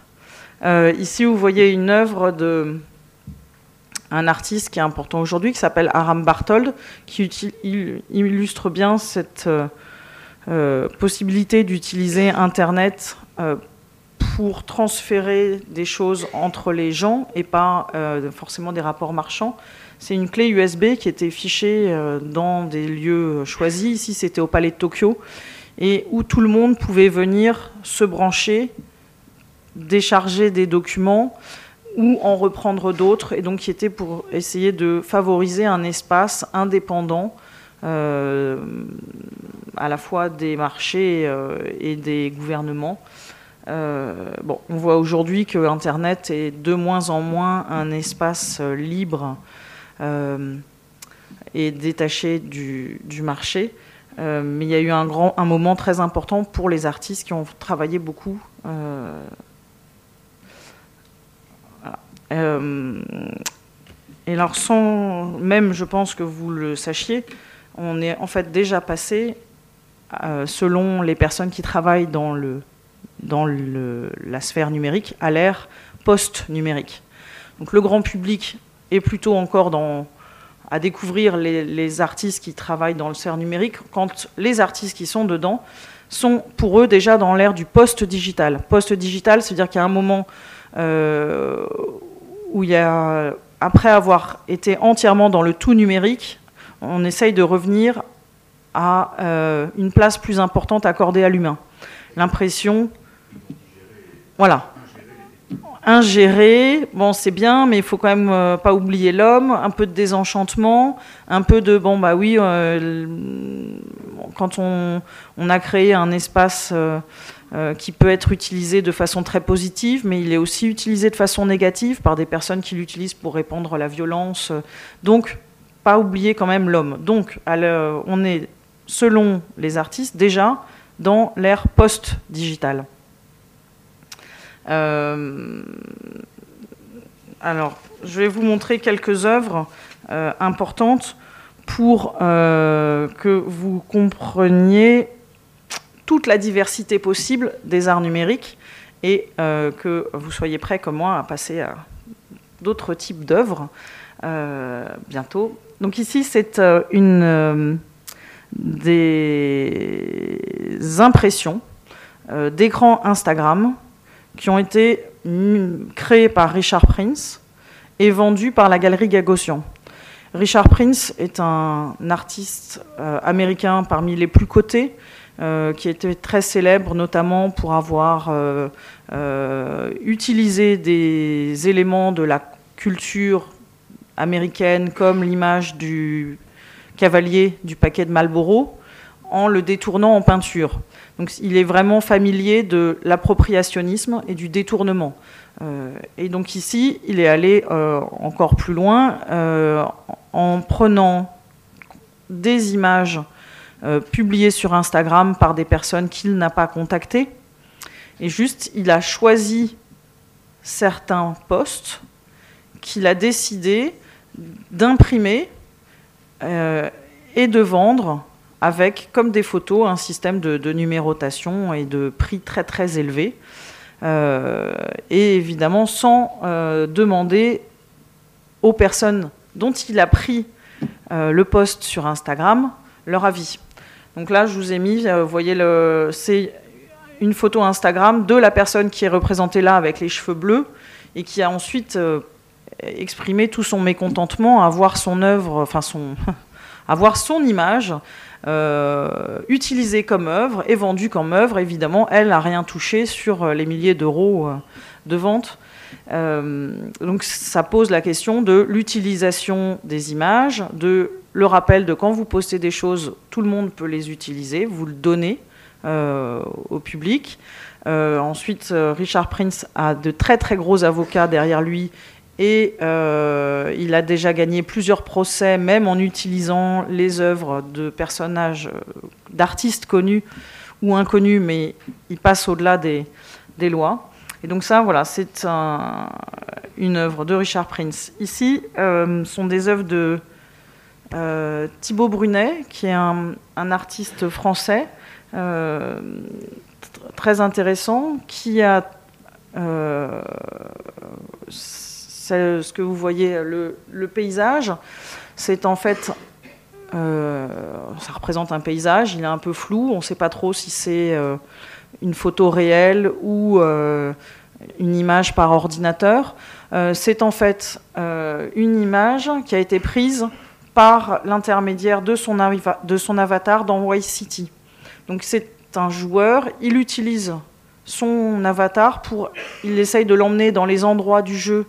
ici, vous voyez une œuvre de un artiste qui est important aujourd'hui, qui s'appelle Aram Barthold, qui illustre bien cette euh, euh, possibilité d'utiliser Internet euh, pour transférer des choses entre les gens et pas forcément des rapports marchands. C'est une clé USB qui était fichée dans des lieux choisis. Ici, c'était au Palais de Tokyo, et où tout le monde pouvait venir se brancher, décharger des documents ou en reprendre d'autres, et donc qui était pour essayer de favoriser un espace indépendant euh, à la fois des marchés euh, et des gouvernements. Euh, bon, on voit aujourd'hui que Internet est de moins en moins un espace libre et détaché du, du marché. mais il y a eu un, grand, un moment très important pour les artistes qui ont travaillé beaucoup euh, et alors, sans même, je pense que vous le sachiez, on est en fait déjà passé, selon les personnes qui travaillent dans, le, dans la sphère numérique, à l'ère post-numérique. Donc le grand public est plutôt encore dans, à découvrir les, artistes qui travaillent dans le sphère numérique, quand les artistes qui sont dedans sont pour eux déjà dans l'ère du post-digital. Post-digital, c'est-à-dire a un moment euh, où il y a, après avoir été entièrement dans le tout numérique, on essaye de revenir à euh, une place plus importante accordée à l'humain. L'impression, voilà, ingérer, bon c'est bien, mais il faut quand même euh, pas oublier l'homme, un peu de désenchantement, un peu de bon bah oui, euh, quand on, a créé un espace qui peut être utilisé de façon très positive, mais il est aussi utilisé de façon négative par des personnes qui l'utilisent pour répandre la violence. Donc pas oublier quand même l'homme. Donc on est selon les artistes déjà dans l'ère post-digitale. Euh, alors, je vais vous montrer quelques œuvres euh, importantes pour euh, que vous compreniez toute la diversité possible des arts numériques et que vous soyez prêts comme moi à passer à d'autres types d'œuvres bientôt. Donc ici, c'est une des impressions d'écran Instagram qui ont été créés par Richard Prince et vendus par la galerie Gagosian. Richard Prince est un artiste euh, américain parmi les plus cotés, euh, qui était très célèbre notamment pour avoir euh, utilisé des éléments de la culture américaine comme l'image du cavalier du paquet de Marlboro en le détournant en peinture. Donc il est vraiment familier de l'appropriationnisme et du détournement. Euh, et donc ici, il est allé euh, encore plus loin euh, en prenant des images publiées sur Instagram par des personnes qu'il n'a pas contactées. Et juste, il a choisi certains posts qu'il a décidé d'imprimer et de vendre avec, comme des photos, un système de, numérotation et de prix très très élevé. Euh, et évidemment sans euh, demander aux personnes dont il a pris euh, le post sur Instagram leur avis. Donc là, je vous ai mis, vous voyez, c'est une photo Instagram de la personne qui est représentée là avec les cheveux bleus et qui a ensuite exprimé tout son mécontentement à voir son œuvre, enfin son, à voir son image euh, utilisée comme œuvre et vendue comme œuvre. Évidemment, elle n'a rien touché sur euh, les milliers d'euros euh, de vente. donc ça pose la question de l'utilisation des images, de le rappel de quand vous postez des choses, tout le monde peut les utiliser, vous le donnez au public. ensuite, Richard Prince a de très très gros avocats derrière lui et euh, il a déjà gagné plusieurs procès, même en utilisant les œuvres de personnages, euh, d'artistes connus ou inconnus, mais il passe au-delà des, lois. Et donc ça, voilà, c'est une œuvre de Richard Prince. Ici, euh, sont des œuvres de Thibaut Brunet, qui est un, artiste français très intéressant, qui a ce que vous voyez, le, paysage, c'est en fait, euh, ça représente un paysage, il est un peu flou, on ne sait pas trop si c'est euh, une photo réelle ou euh, une image par ordinateur. c'est en fait une image qui a été prise par l'intermédiaire de, son avatar dans Vice City. Donc c'est un joueur, il utilise son avatar pour, il essaye de l'emmener dans les endroits du jeu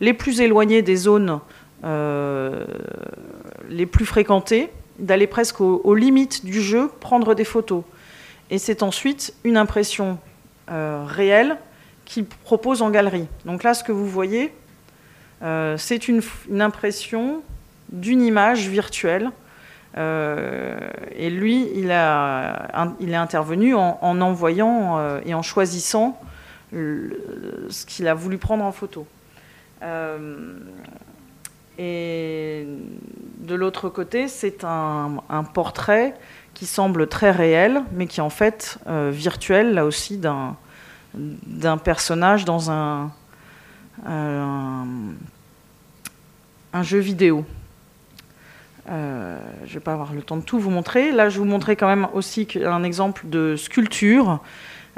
les plus éloignés des zones euh, les plus fréquentées, d'aller presque aux, limites du jeu, prendre des photos. Et c'est ensuite une impression euh, réelle qu'il propose en galerie. Donc là, ce que vous voyez, euh, c'est une, impression d'une image virtuelle. et lui, il, a, il est intervenu en, en envoyant et en choisissant ce qu'il a voulu prendre en photo. Euh, et de l'autre côté, c'est un, portrait qui semble très réel, mais qui est en fait virtuel, là aussi, d'un personnage dans un, un, un jeu vidéo. Euh, je ne vais pas avoir le temps de tout vous montrer. Là, je vous montrer quand même aussi un exemple de sculpture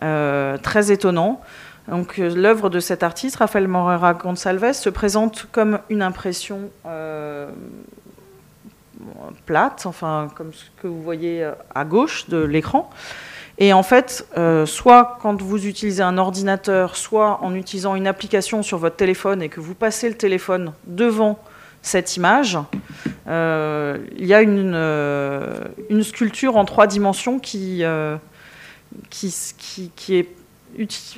euh, très étonnant. Donc, euh, l'œuvre de cet artiste, Rafael Morera Gonçalves, se présente comme une impression plate, enfin comme ce que vous voyez à gauche de l'écran. Et en fait, soit quand vous utilisez un ordinateur, soit en utilisant une application sur votre téléphone et que vous passez le téléphone devant cette image, euh, il y a une, euh, une, sculpture en trois dimensions qui, euh, est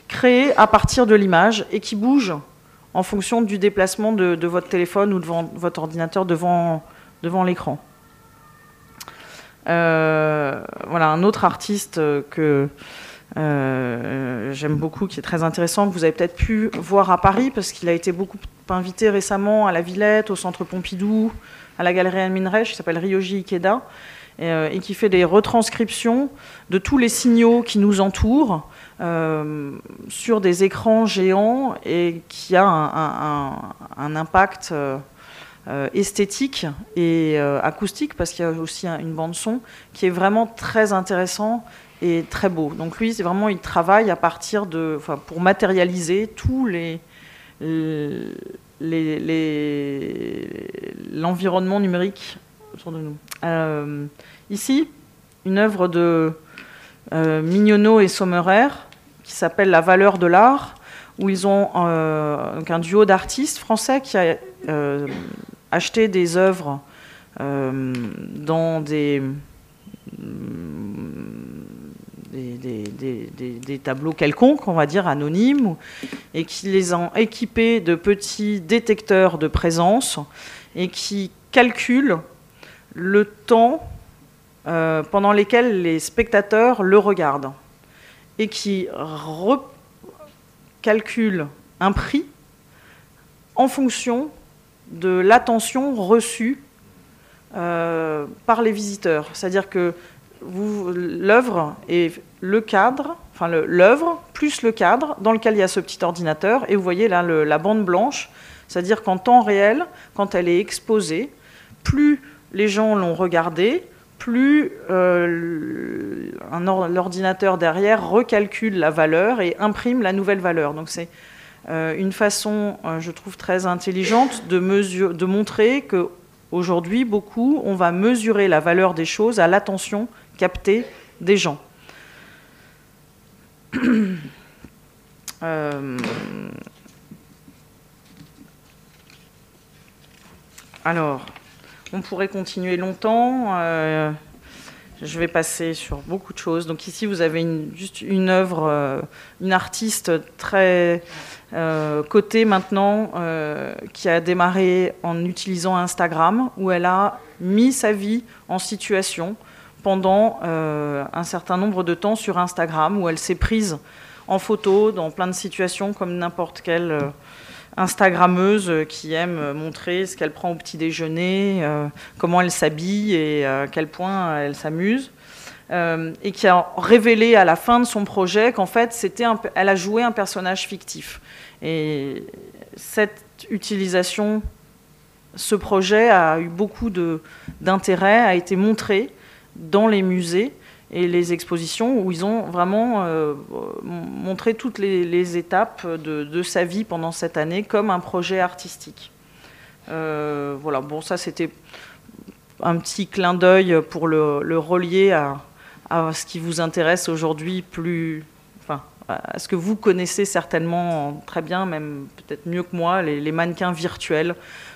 créée à partir de l'image et qui bouge en fonction du déplacement de, votre téléphone ou de votre ordinateur devant, devant l'écran. voilà, un autre artiste que j'aime beaucoup, qui est très intéressant, que vous avez peut-être pu voir à Paris, parce qu'il a été beaucoup invité récemment à la Villette, au Centre Pompidou, à la Galerie Alminrech, qui s'appelle Ryoji Ikeda, euh, et, qui fait des retranscriptions de tous les signaux qui nous entourent euh, sur des écrans géants et qui a un, impact euh, esthétique et acoustique, parce qu'il y a aussi une bande-son qui est vraiment très intéressant et très beau. Donc lui, c'est vraiment, il travaille à partir de, pour matérialiser tous les, l'environnement numérique autour de nous. Euh, ici, une œuvre de euh, Mignonneau et Sommerer qui s'appelle La valeur de l'art, où ils ont euh, un duo d'artistes français qui a acheté des œuvres dans des des, tableaux quelconques, on va dire anonymes, et qui les ont équipés de petits détecteurs de présence et qui calculent le temps euh, pendant lequel les spectateurs le regardent et qui recalculent un prix en fonction de l'attention reçue euh, par les visiteurs. C'est-à-dire que l'œuvre est le cadre, enfin l'œuvre plus le cadre dans lequel il y a ce petit ordinateur. Et vous voyez là la bande blanche, c'est-à-dire qu'en temps réel, quand elle est exposée, plus les gens l'ont regardée, plus euh, l'ordinateur derrière recalcule la valeur et imprime la nouvelle valeur. Donc c'est euh, une façon, euh, je trouve, très intelligente de, de montrer que aujourd'hui, beaucoup, on va mesurer la valeur des choses à l'attention capter des gens. Euh, alors, on pourrait continuer longtemps. Euh, je vais passer sur beaucoup de choses. Donc ici, vous avez une, juste une œuvre, euh, une artiste très cotée maintenant, qui a démarré en utilisant Instagram, où elle a mis sa vie en situation pendant euh, un certain nombre de temps sur Instagram, où elle s'est prise en photo dans plein de situations comme n'importe quelle euh, Instagrammeuse qui aime montrer ce qu'elle prend au petit déjeuner, euh, comment elle s'habille et à quel point elle s'amuse. et qui a révélé à la fin de son projet qu'en fait, c'était elle a joué un personnage fictif. Et cette utilisation, ce projet a eu beaucoup d'intérêt, a été montré dans les musées et les expositions où ils ont vraiment euh, montré toutes les, étapes de, sa vie pendant cette année comme un projet artistique. Euh, voilà, bon, ça c'était un petit clin d'œil pour le, relier à, ce qui vous intéresse aujourd'hui plus. Enfin, à ce que vous connaissez certainement très bien, même peut-être mieux que moi, les, les mannequins virtuels.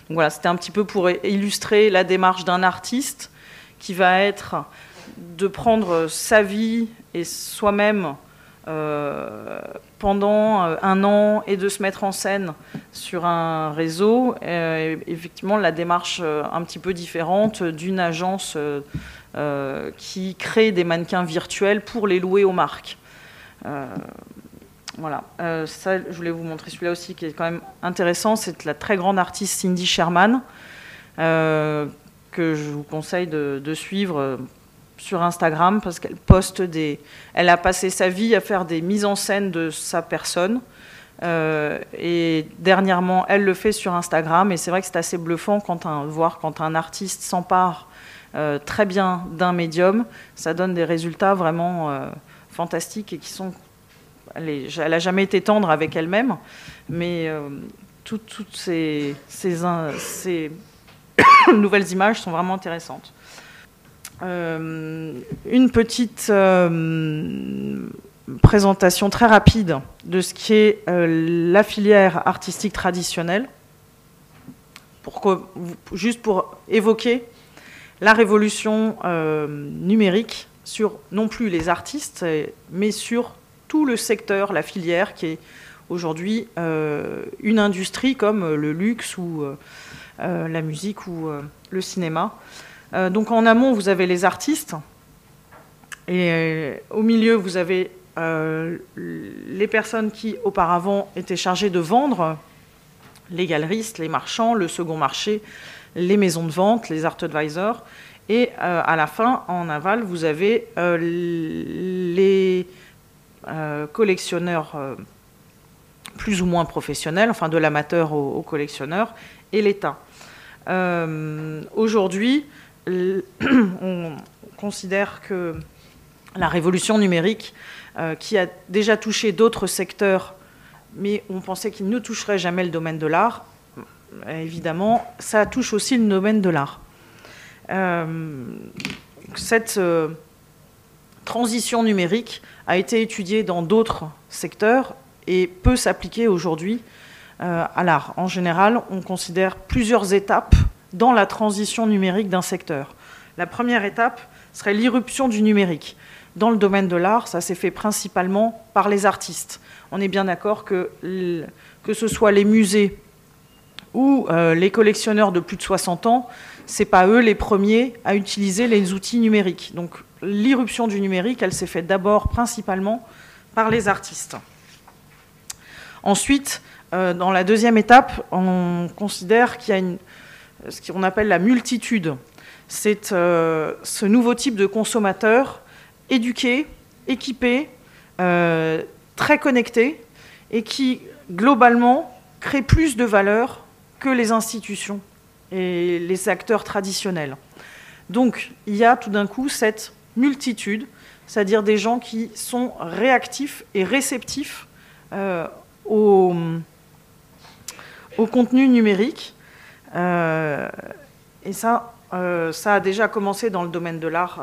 Donc voilà, c'était un petit peu pour illustrer la démarche d'un artiste qui va être de prendre sa vie et soi-même euh, pendant euh, un an et de se mettre en scène sur un réseau. Euh, effectivement, la démarche un petit peu différente d'une agence qui crée des mannequins virtuels pour les louer aux marques. voilà, ça, je voulais vous montrer celui-là aussi qui est quand même intéressant. C'est la très grande artiste Cindy Sherman que je vous conseille de, suivre sur Instagram parce qu'elle poste des. Elle a passé sa vie à faire des mises en scène de sa personne. et dernièrement, elle le fait sur Instagram. Et c'est vrai que c'est assez bluffant quand un, voir quand un artiste s'empare très bien d'un médium. Ça donne des résultats vraiment fantastiques et qui sont elle n'a jamais été tendre avec elle-même, mais euh, toutes, ces, nouvelles images sont vraiment intéressantes. Euh, une petite euh, présentation très rapide de ce qui est la filière artistique traditionnelle, juste pour évoquer la révolution numérique sur non plus les artistes, mais sur tout le secteur, la filière, qui est aujourd'hui euh, une industrie comme euh, le luxe ou euh, la musique ou le cinéma. donc en amont, vous avez les artistes, et au milieu, vous avez les personnes qui auparavant étaient chargées de vendre, les galeristes, les marchands, le second marché, les maisons de vente, les art advisors. Et à la fin, en aval, vous avez les collectionneurs plus ou moins professionnels, enfin de l'amateur au, collectionneur, et l'État. Euh, aujourd'hui, on considère que la révolution numérique, qui a déjà touché d'autres secteurs, mais on pensait qu'il ne toucherait jamais le domaine de l'art, évidemment, ça touche aussi le domaine de l'art. cette transition numérique a été étudiée dans d'autres secteurs et peut s'appliquer aujourd'hui euh, à l'art. En général, on considère plusieurs étapes dans la transition numérique d'un secteur. La première étape serait l'irruption du numérique. Dans le domaine de l'art, ça s'est fait principalement par les artistes. On est bien d'accord que, que ce soit les musées ou euh, les collectionneurs de plus de 60 ans, ce n'est pas eux les premiers à utiliser les outils numériques. Donc l'irruption du numérique, elle s'est faite d'abord principalement par les artistes. Ensuite, euh, dans la deuxième étape, on considère qu'il y a ce qu'on appelle la multitude. C'est euh, ce nouveau type de consommateur éduqué, équipé, euh, très connecté et qui, globalement, crée plus de valeur que les institutions et les acteurs traditionnels. Donc, il y a tout d'un coup cette multitude, c'est-à-dire des gens qui sont réactifs et réceptifs au, contenu numérique. Euh, et ça, euh, ça a déjà commencé dans le domaine de l'art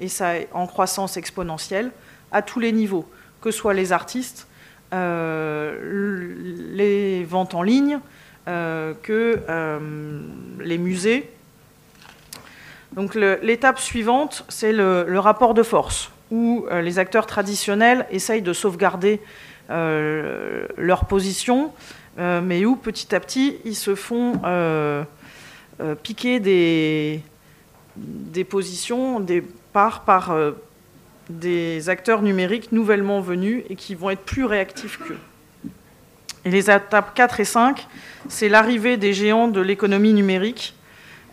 et ça est en croissance exponentielle à tous les niveaux, que soit les artistes, les ventes en ligne, que les musées, donc l'étape suivante, c'est le, rapport de force, où euh, les acteurs traditionnels essayent de sauvegarder euh, leur position, euh, mais où petit à petit, ils se font piquer des, des positions des par des acteurs numériques nouvellement venus et qui vont être plus réactifs qu'eux. Et les étapes 4 et 5, c'est l'arrivée des géants de l'économie numérique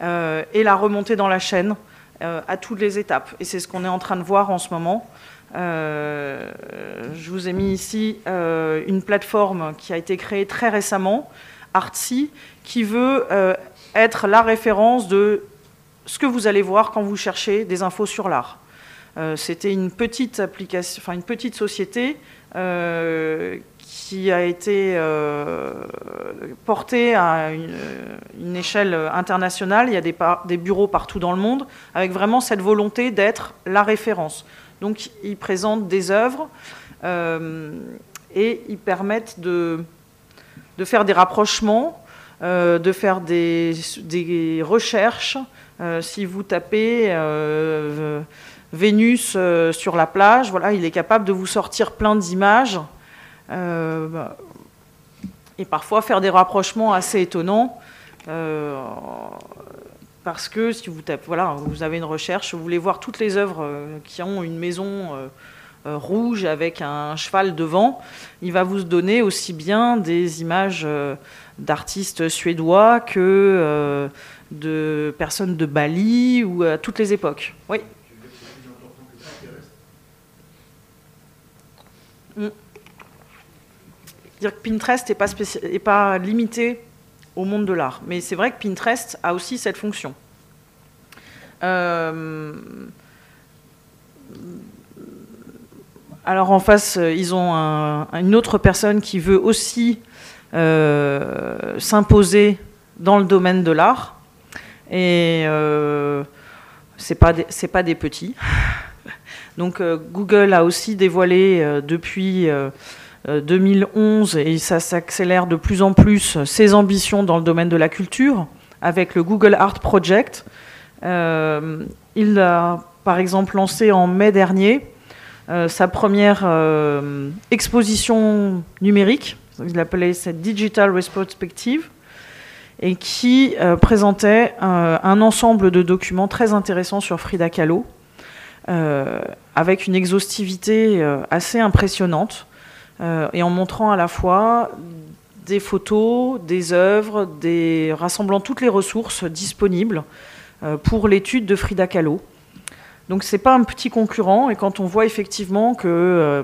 euh, et la remontée dans la chaîne euh, à toutes les étapes. Et c'est ce qu'on est en train de voir en ce moment. Euh, je vous ai mis ici une plateforme qui a été créée très récemment, Artsy, qui veut être la référence de ce que vous allez voir quand vous cherchez des infos sur l'art. C'était une petite société qui a été euh, porté à une, échelle internationale. Il y a des, bureaux partout dans le monde, avec vraiment cette volonté d'être la référence. Donc, ils présentent des œuvres euh, et ils permettent de, faire des rapprochements, euh, de faire des, recherches. si vous tapez Vénus sur la plage, voilà, il est capable de vous sortir plein d'images euh, et parfois faire des rapprochements assez étonnants. Euh, parce que si vous tapez, voilà, vous avez une recherche, vous voulez voir toutes les œuvres euh, qui ont une maison rouge avec un cheval devant, il va vous donner aussi bien des images d'artistes suédois que de personnes de Bali ou à toutes les époques. Oui. Mm. Dire que Pinterest n'est pas limité monde de l'art. Mais c'est vrai que Pinterest a aussi cette fonction. Euh, alors en face, ils ont une autre personne qui veut aussi euh, s'imposer dans le domaine de l'art. Et euh, ce n'est pas, des petits. Donc Google a aussi dévoilé depuis 2011, et ça s'accélère de plus en plus, ses ambitions dans le domaine de la culture avec le Google Art Project. il a par exemple lancé en mai dernier sa première exposition numérique, il l'appelait cette Digital Retrospective, et qui euh, présentait euh, un ensemble de documents très intéressants sur Frida Kahlo, euh, avec une exhaustivité assez impressionnante, et en montrant à la fois des photos, des œuvres, des... rassemblant toutes les ressources disponibles pour l'étude de Frida Kahlo. Donc c'est pas un petit concurrent, et quand on voit effectivement que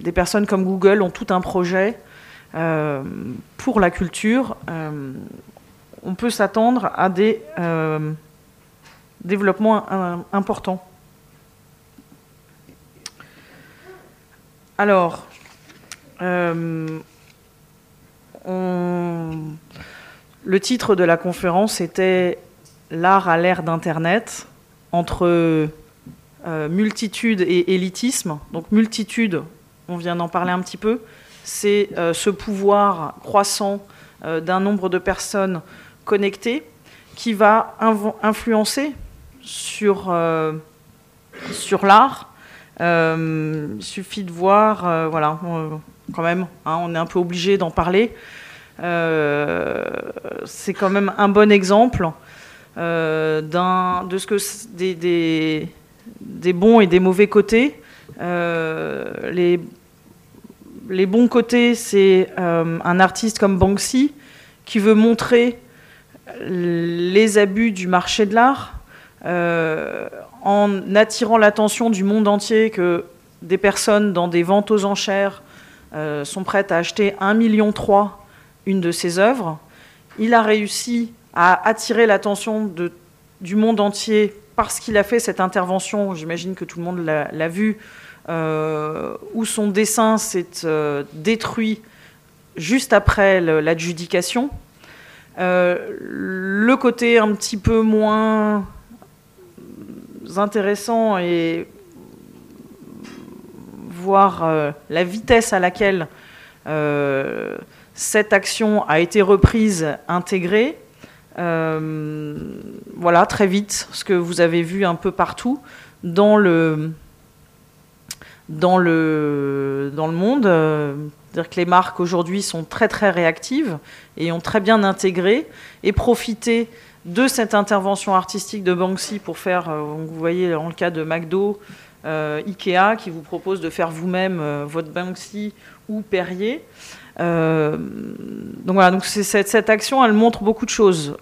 des personnes comme Google ont tout un projet euh, pour la culture, euh, on peut s'attendre à des euh, développements importants. Alors, le titre de la conférence était L'art à l'ère d'Internet entre multitude et élitisme. Donc multitude, on vient d'en parler un petit peu, c'est euh, ce pouvoir croissant euh, d'un nombre de personnes connectées qui va influencer sur, euh, sur l'art. il suffit de voir, voilà, quand même, hein, on est un peu obligé d'en parler. c'est quand même un bon exemple de ce que des, bons et des mauvais côtés. les les bons côtés, c'est euh, un artiste comme Banksy qui veut montrer les abus du marché de l'art euh, en attirant l'attention du monde entier que des personnes dans des ventes aux enchères euh, sont prêtes à acheter 1,3 million une de ses œuvres. Il a réussi à attirer l'attention du monde entier parce qu'il a fait cette intervention, j'imagine que tout le monde l'a vu, euh, où son dessin s'est euh, détruit juste après l'adjudication. Le côté un petit peu moins intéressant et voir la vitesse à laquelle cette action a été reprise, intégrée. voilà, très vite, ce que vous avez vu un peu partout dans le, dans le, dans le monde. Euh, c'est-à-dire que les marques aujourd'hui sont très très réactives et ont très bien intégré et profité de cette intervention artistique de Banksy pour faire, euh, vous voyez dans le cas de McDo, euh, Ikea qui vous propose de faire vous-même votre Banksy ou Perrier. donc voilà, donc cette, cette, action, elle montre beaucoup de choses.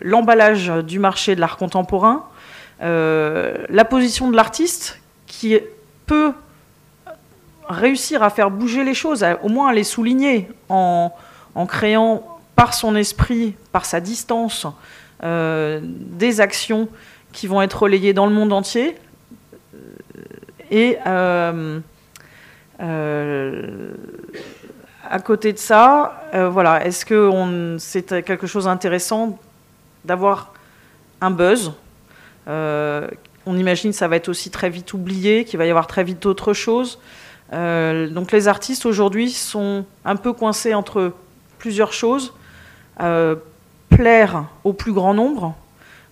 L'emballage du marché de l'art contemporain, la position de l'artiste qui peut réussir à faire bouger les choses, au moins à les souligner en, créant par son esprit, par sa distance, euh, des actions qui vont être relayées dans le monde entier. Et euh, euh, à côté de ça, voilà, est-ce que c'est quelque chose d'intéressant d'avoir un buzz? On imagine que ça va être aussi très vite oublié, qu'il va y avoir très vite d'autres choses. Euh, donc les artistes aujourd'hui sont un peu coincés entre plusieurs choses. Euh, plaire au plus grand nombre,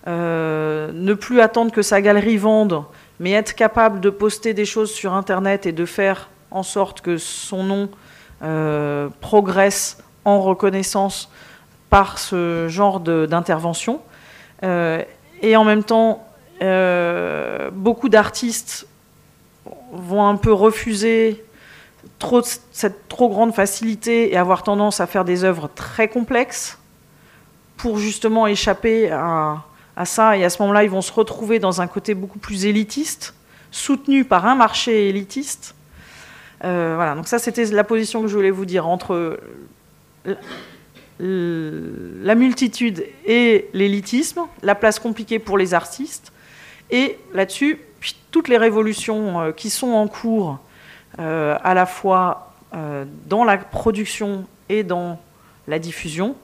euh, ne plus attendre que sa galerie vende, mais être capable de poster des choses sur Internet et de faire en sorte que son nom progresse en reconnaissance par ce genre d'intervention. et en même temps, euh, beaucoup d'artistes vont un peu refuser cette trop grande facilité et avoir tendance à faire des œuvres très complexes pour justement échapper à, ça. Et à ce moment-là, ils vont se retrouver dans un côté beaucoup plus élitiste, soutenu par un marché élitiste. Euh, voilà, donc ça c'était la position que je voulais vous dire entre la multitude et l'élitisme, la place compliquée pour les artistes, et là-dessus, toutes les révolutions euh, qui sont en cours, euh, à la fois dans la production et dans la diffusion,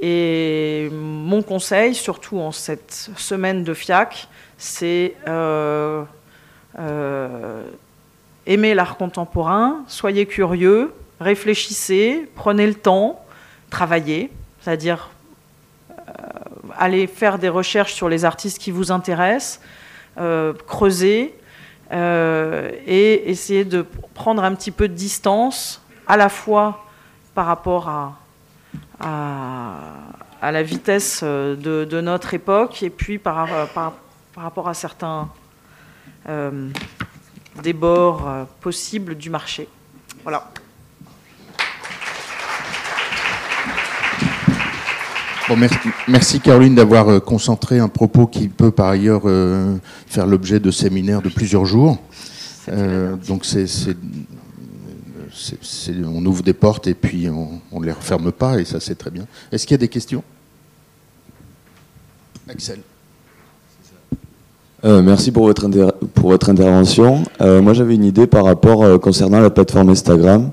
et mon conseil, surtout en cette semaine de FIAC, c'est euh, euh, aimer l'art contemporain, soyez curieux, réfléchissez, prenez le temps, travaillez, c'est-à-dire euh, allez faire des recherches sur les artistes qui vous intéressent, creusez et essayez de prendre un petit peu de distance à la fois par rapport à à, la vitesse euh, de, notre époque et puis par, euh, par, rapport à certains euh, débords euh, possibles du marché. Voilà. Bon, merci, Caroline d'avoir concentré un propos qui peut par ailleurs faire l'objet de séminaires de plusieurs jours. donc c'est on ouvre des portes et puis on ne les referme pas, et ça c'est très bien. Est-ce qu'il y a des questions? Axel. Euh, merci pour votre, pour votre intervention. Euh, moi j'avais une idée par rapport euh, concernant la plateforme Instagram.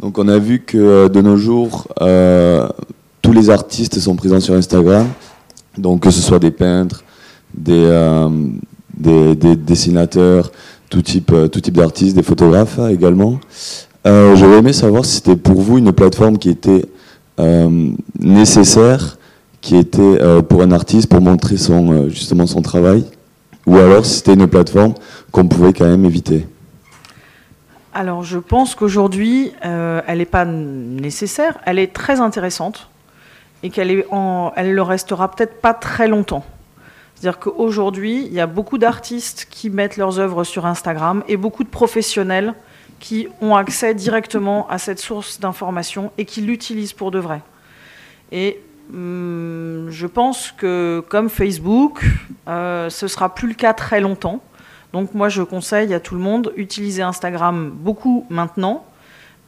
Donc on a vu que de nos jours, tous les artistes sont présents sur Instagram. Donc que ce soit des peintres, des, des, dessinateurs, tout type, tout type d'artistes, des photographes également. Euh, J'aurais aimé savoir si c'était pour vous une plateforme qui était euh, nécessaire, qui était euh, pour un artiste pour montrer son, justement son travail, ou alors si c'était une plateforme qu'on pouvait quand même éviter. Alors je pense qu'aujourd'hui, elle n'est pas nécessaire, elle est très intéressante et qu'elle elle le restera peut-être pas très longtemps. C'est-à-dire qu'aujourd'hui, il y a beaucoup d'artistes qui mettent leurs œuvres sur Instagram et beaucoup de professionnels qui ont accès directement à cette source d'information et qui l'utilisent pour de vrai. Et hum, je pense que comme Facebook, euh, ce sera plus le cas très longtemps. Donc moi, je conseille à tout le monde utiliser Instagram beaucoup maintenant.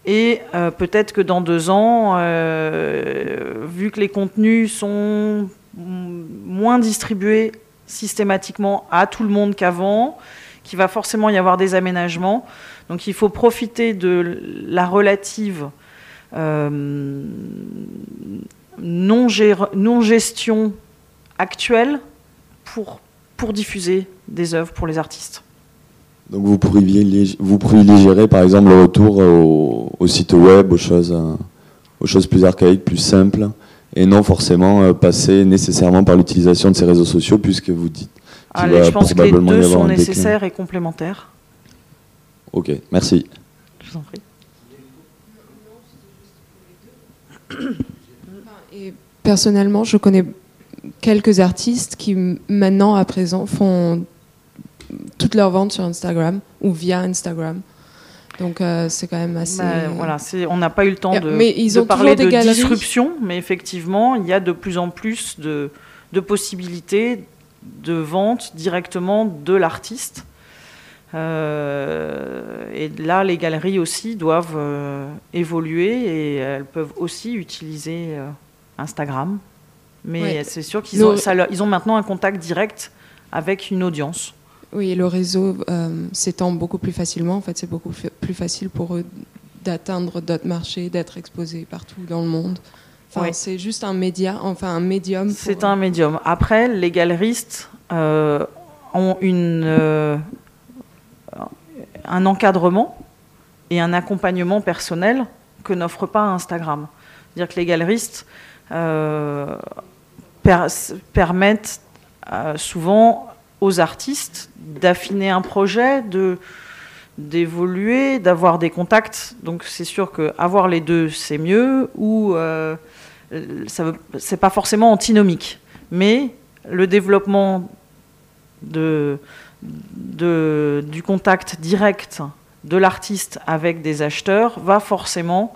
Et euh, peut-être que dans deux ans, euh, vu que les contenus sont moins distribués systématiquement à tout le monde qu'avant, qu'il va forcément y avoir des aménagements, donc il faut profiter de la relative euh, non-gestion actuelle pour, pour diffuser des œuvres pour les artistes. Donc vous privilégierez, vous par exemple le retour au, site web, aux choses, euh, aux choses plus archaïques, plus simples, et non forcément euh, passer nécessairement par l'utilisation de ces réseaux sociaux, puisque vous dites va je pense que les deux sont nécessaires et complémentaires. Ok, merci. Je vous en prie. Et personnellement, je connais quelques artistes qui maintenant, à présent, font toutes leurs ventes sur Instagram ou via Instagram. Donc euh, c'est quand même assez. Bah, voilà, on n'a pas eu le temps de, mais ils ont parler de disruption, mais effectivement, il y a de plus en plus de, de possibilités de vente directement de l'artiste. Euh, et là, les galeries aussi doivent euh, évoluer et elles peuvent aussi utiliser euh, Instagram. Mais c'est sûr qu'ils ont, ils ont maintenant un contact direct avec une audience. Oui, le réseau s'étend beaucoup plus facilement. En fait, c'est beaucoup plus facile pour eux d'atteindre d'autres marchés, d'être exposés partout dans le monde. Enfin, C'est juste un média, enfin un médium. C'est un médium. Après, les galeristes ont une un encadrement et un accompagnement personnel que n'offre pas Instagram. C'est-à-dire que les galeristes euh, permettent euh, souvent aux artistes d'affiner un projet, de d'évoluer, d'avoir des contacts. Donc c'est sûr que avoir les deux c'est mieux ou euh, c'est pas forcément antinomique, mais le développement de du contact direct de l'artiste avec des acheteurs va forcément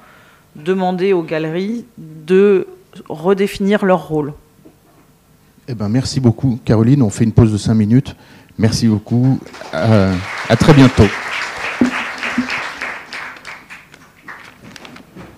demander aux galeries de redéfinir leur rôle. Eh ben, merci beaucoup, Caroline. On fait une pause de 5 minutes. Merci beaucoup. à très bientôt.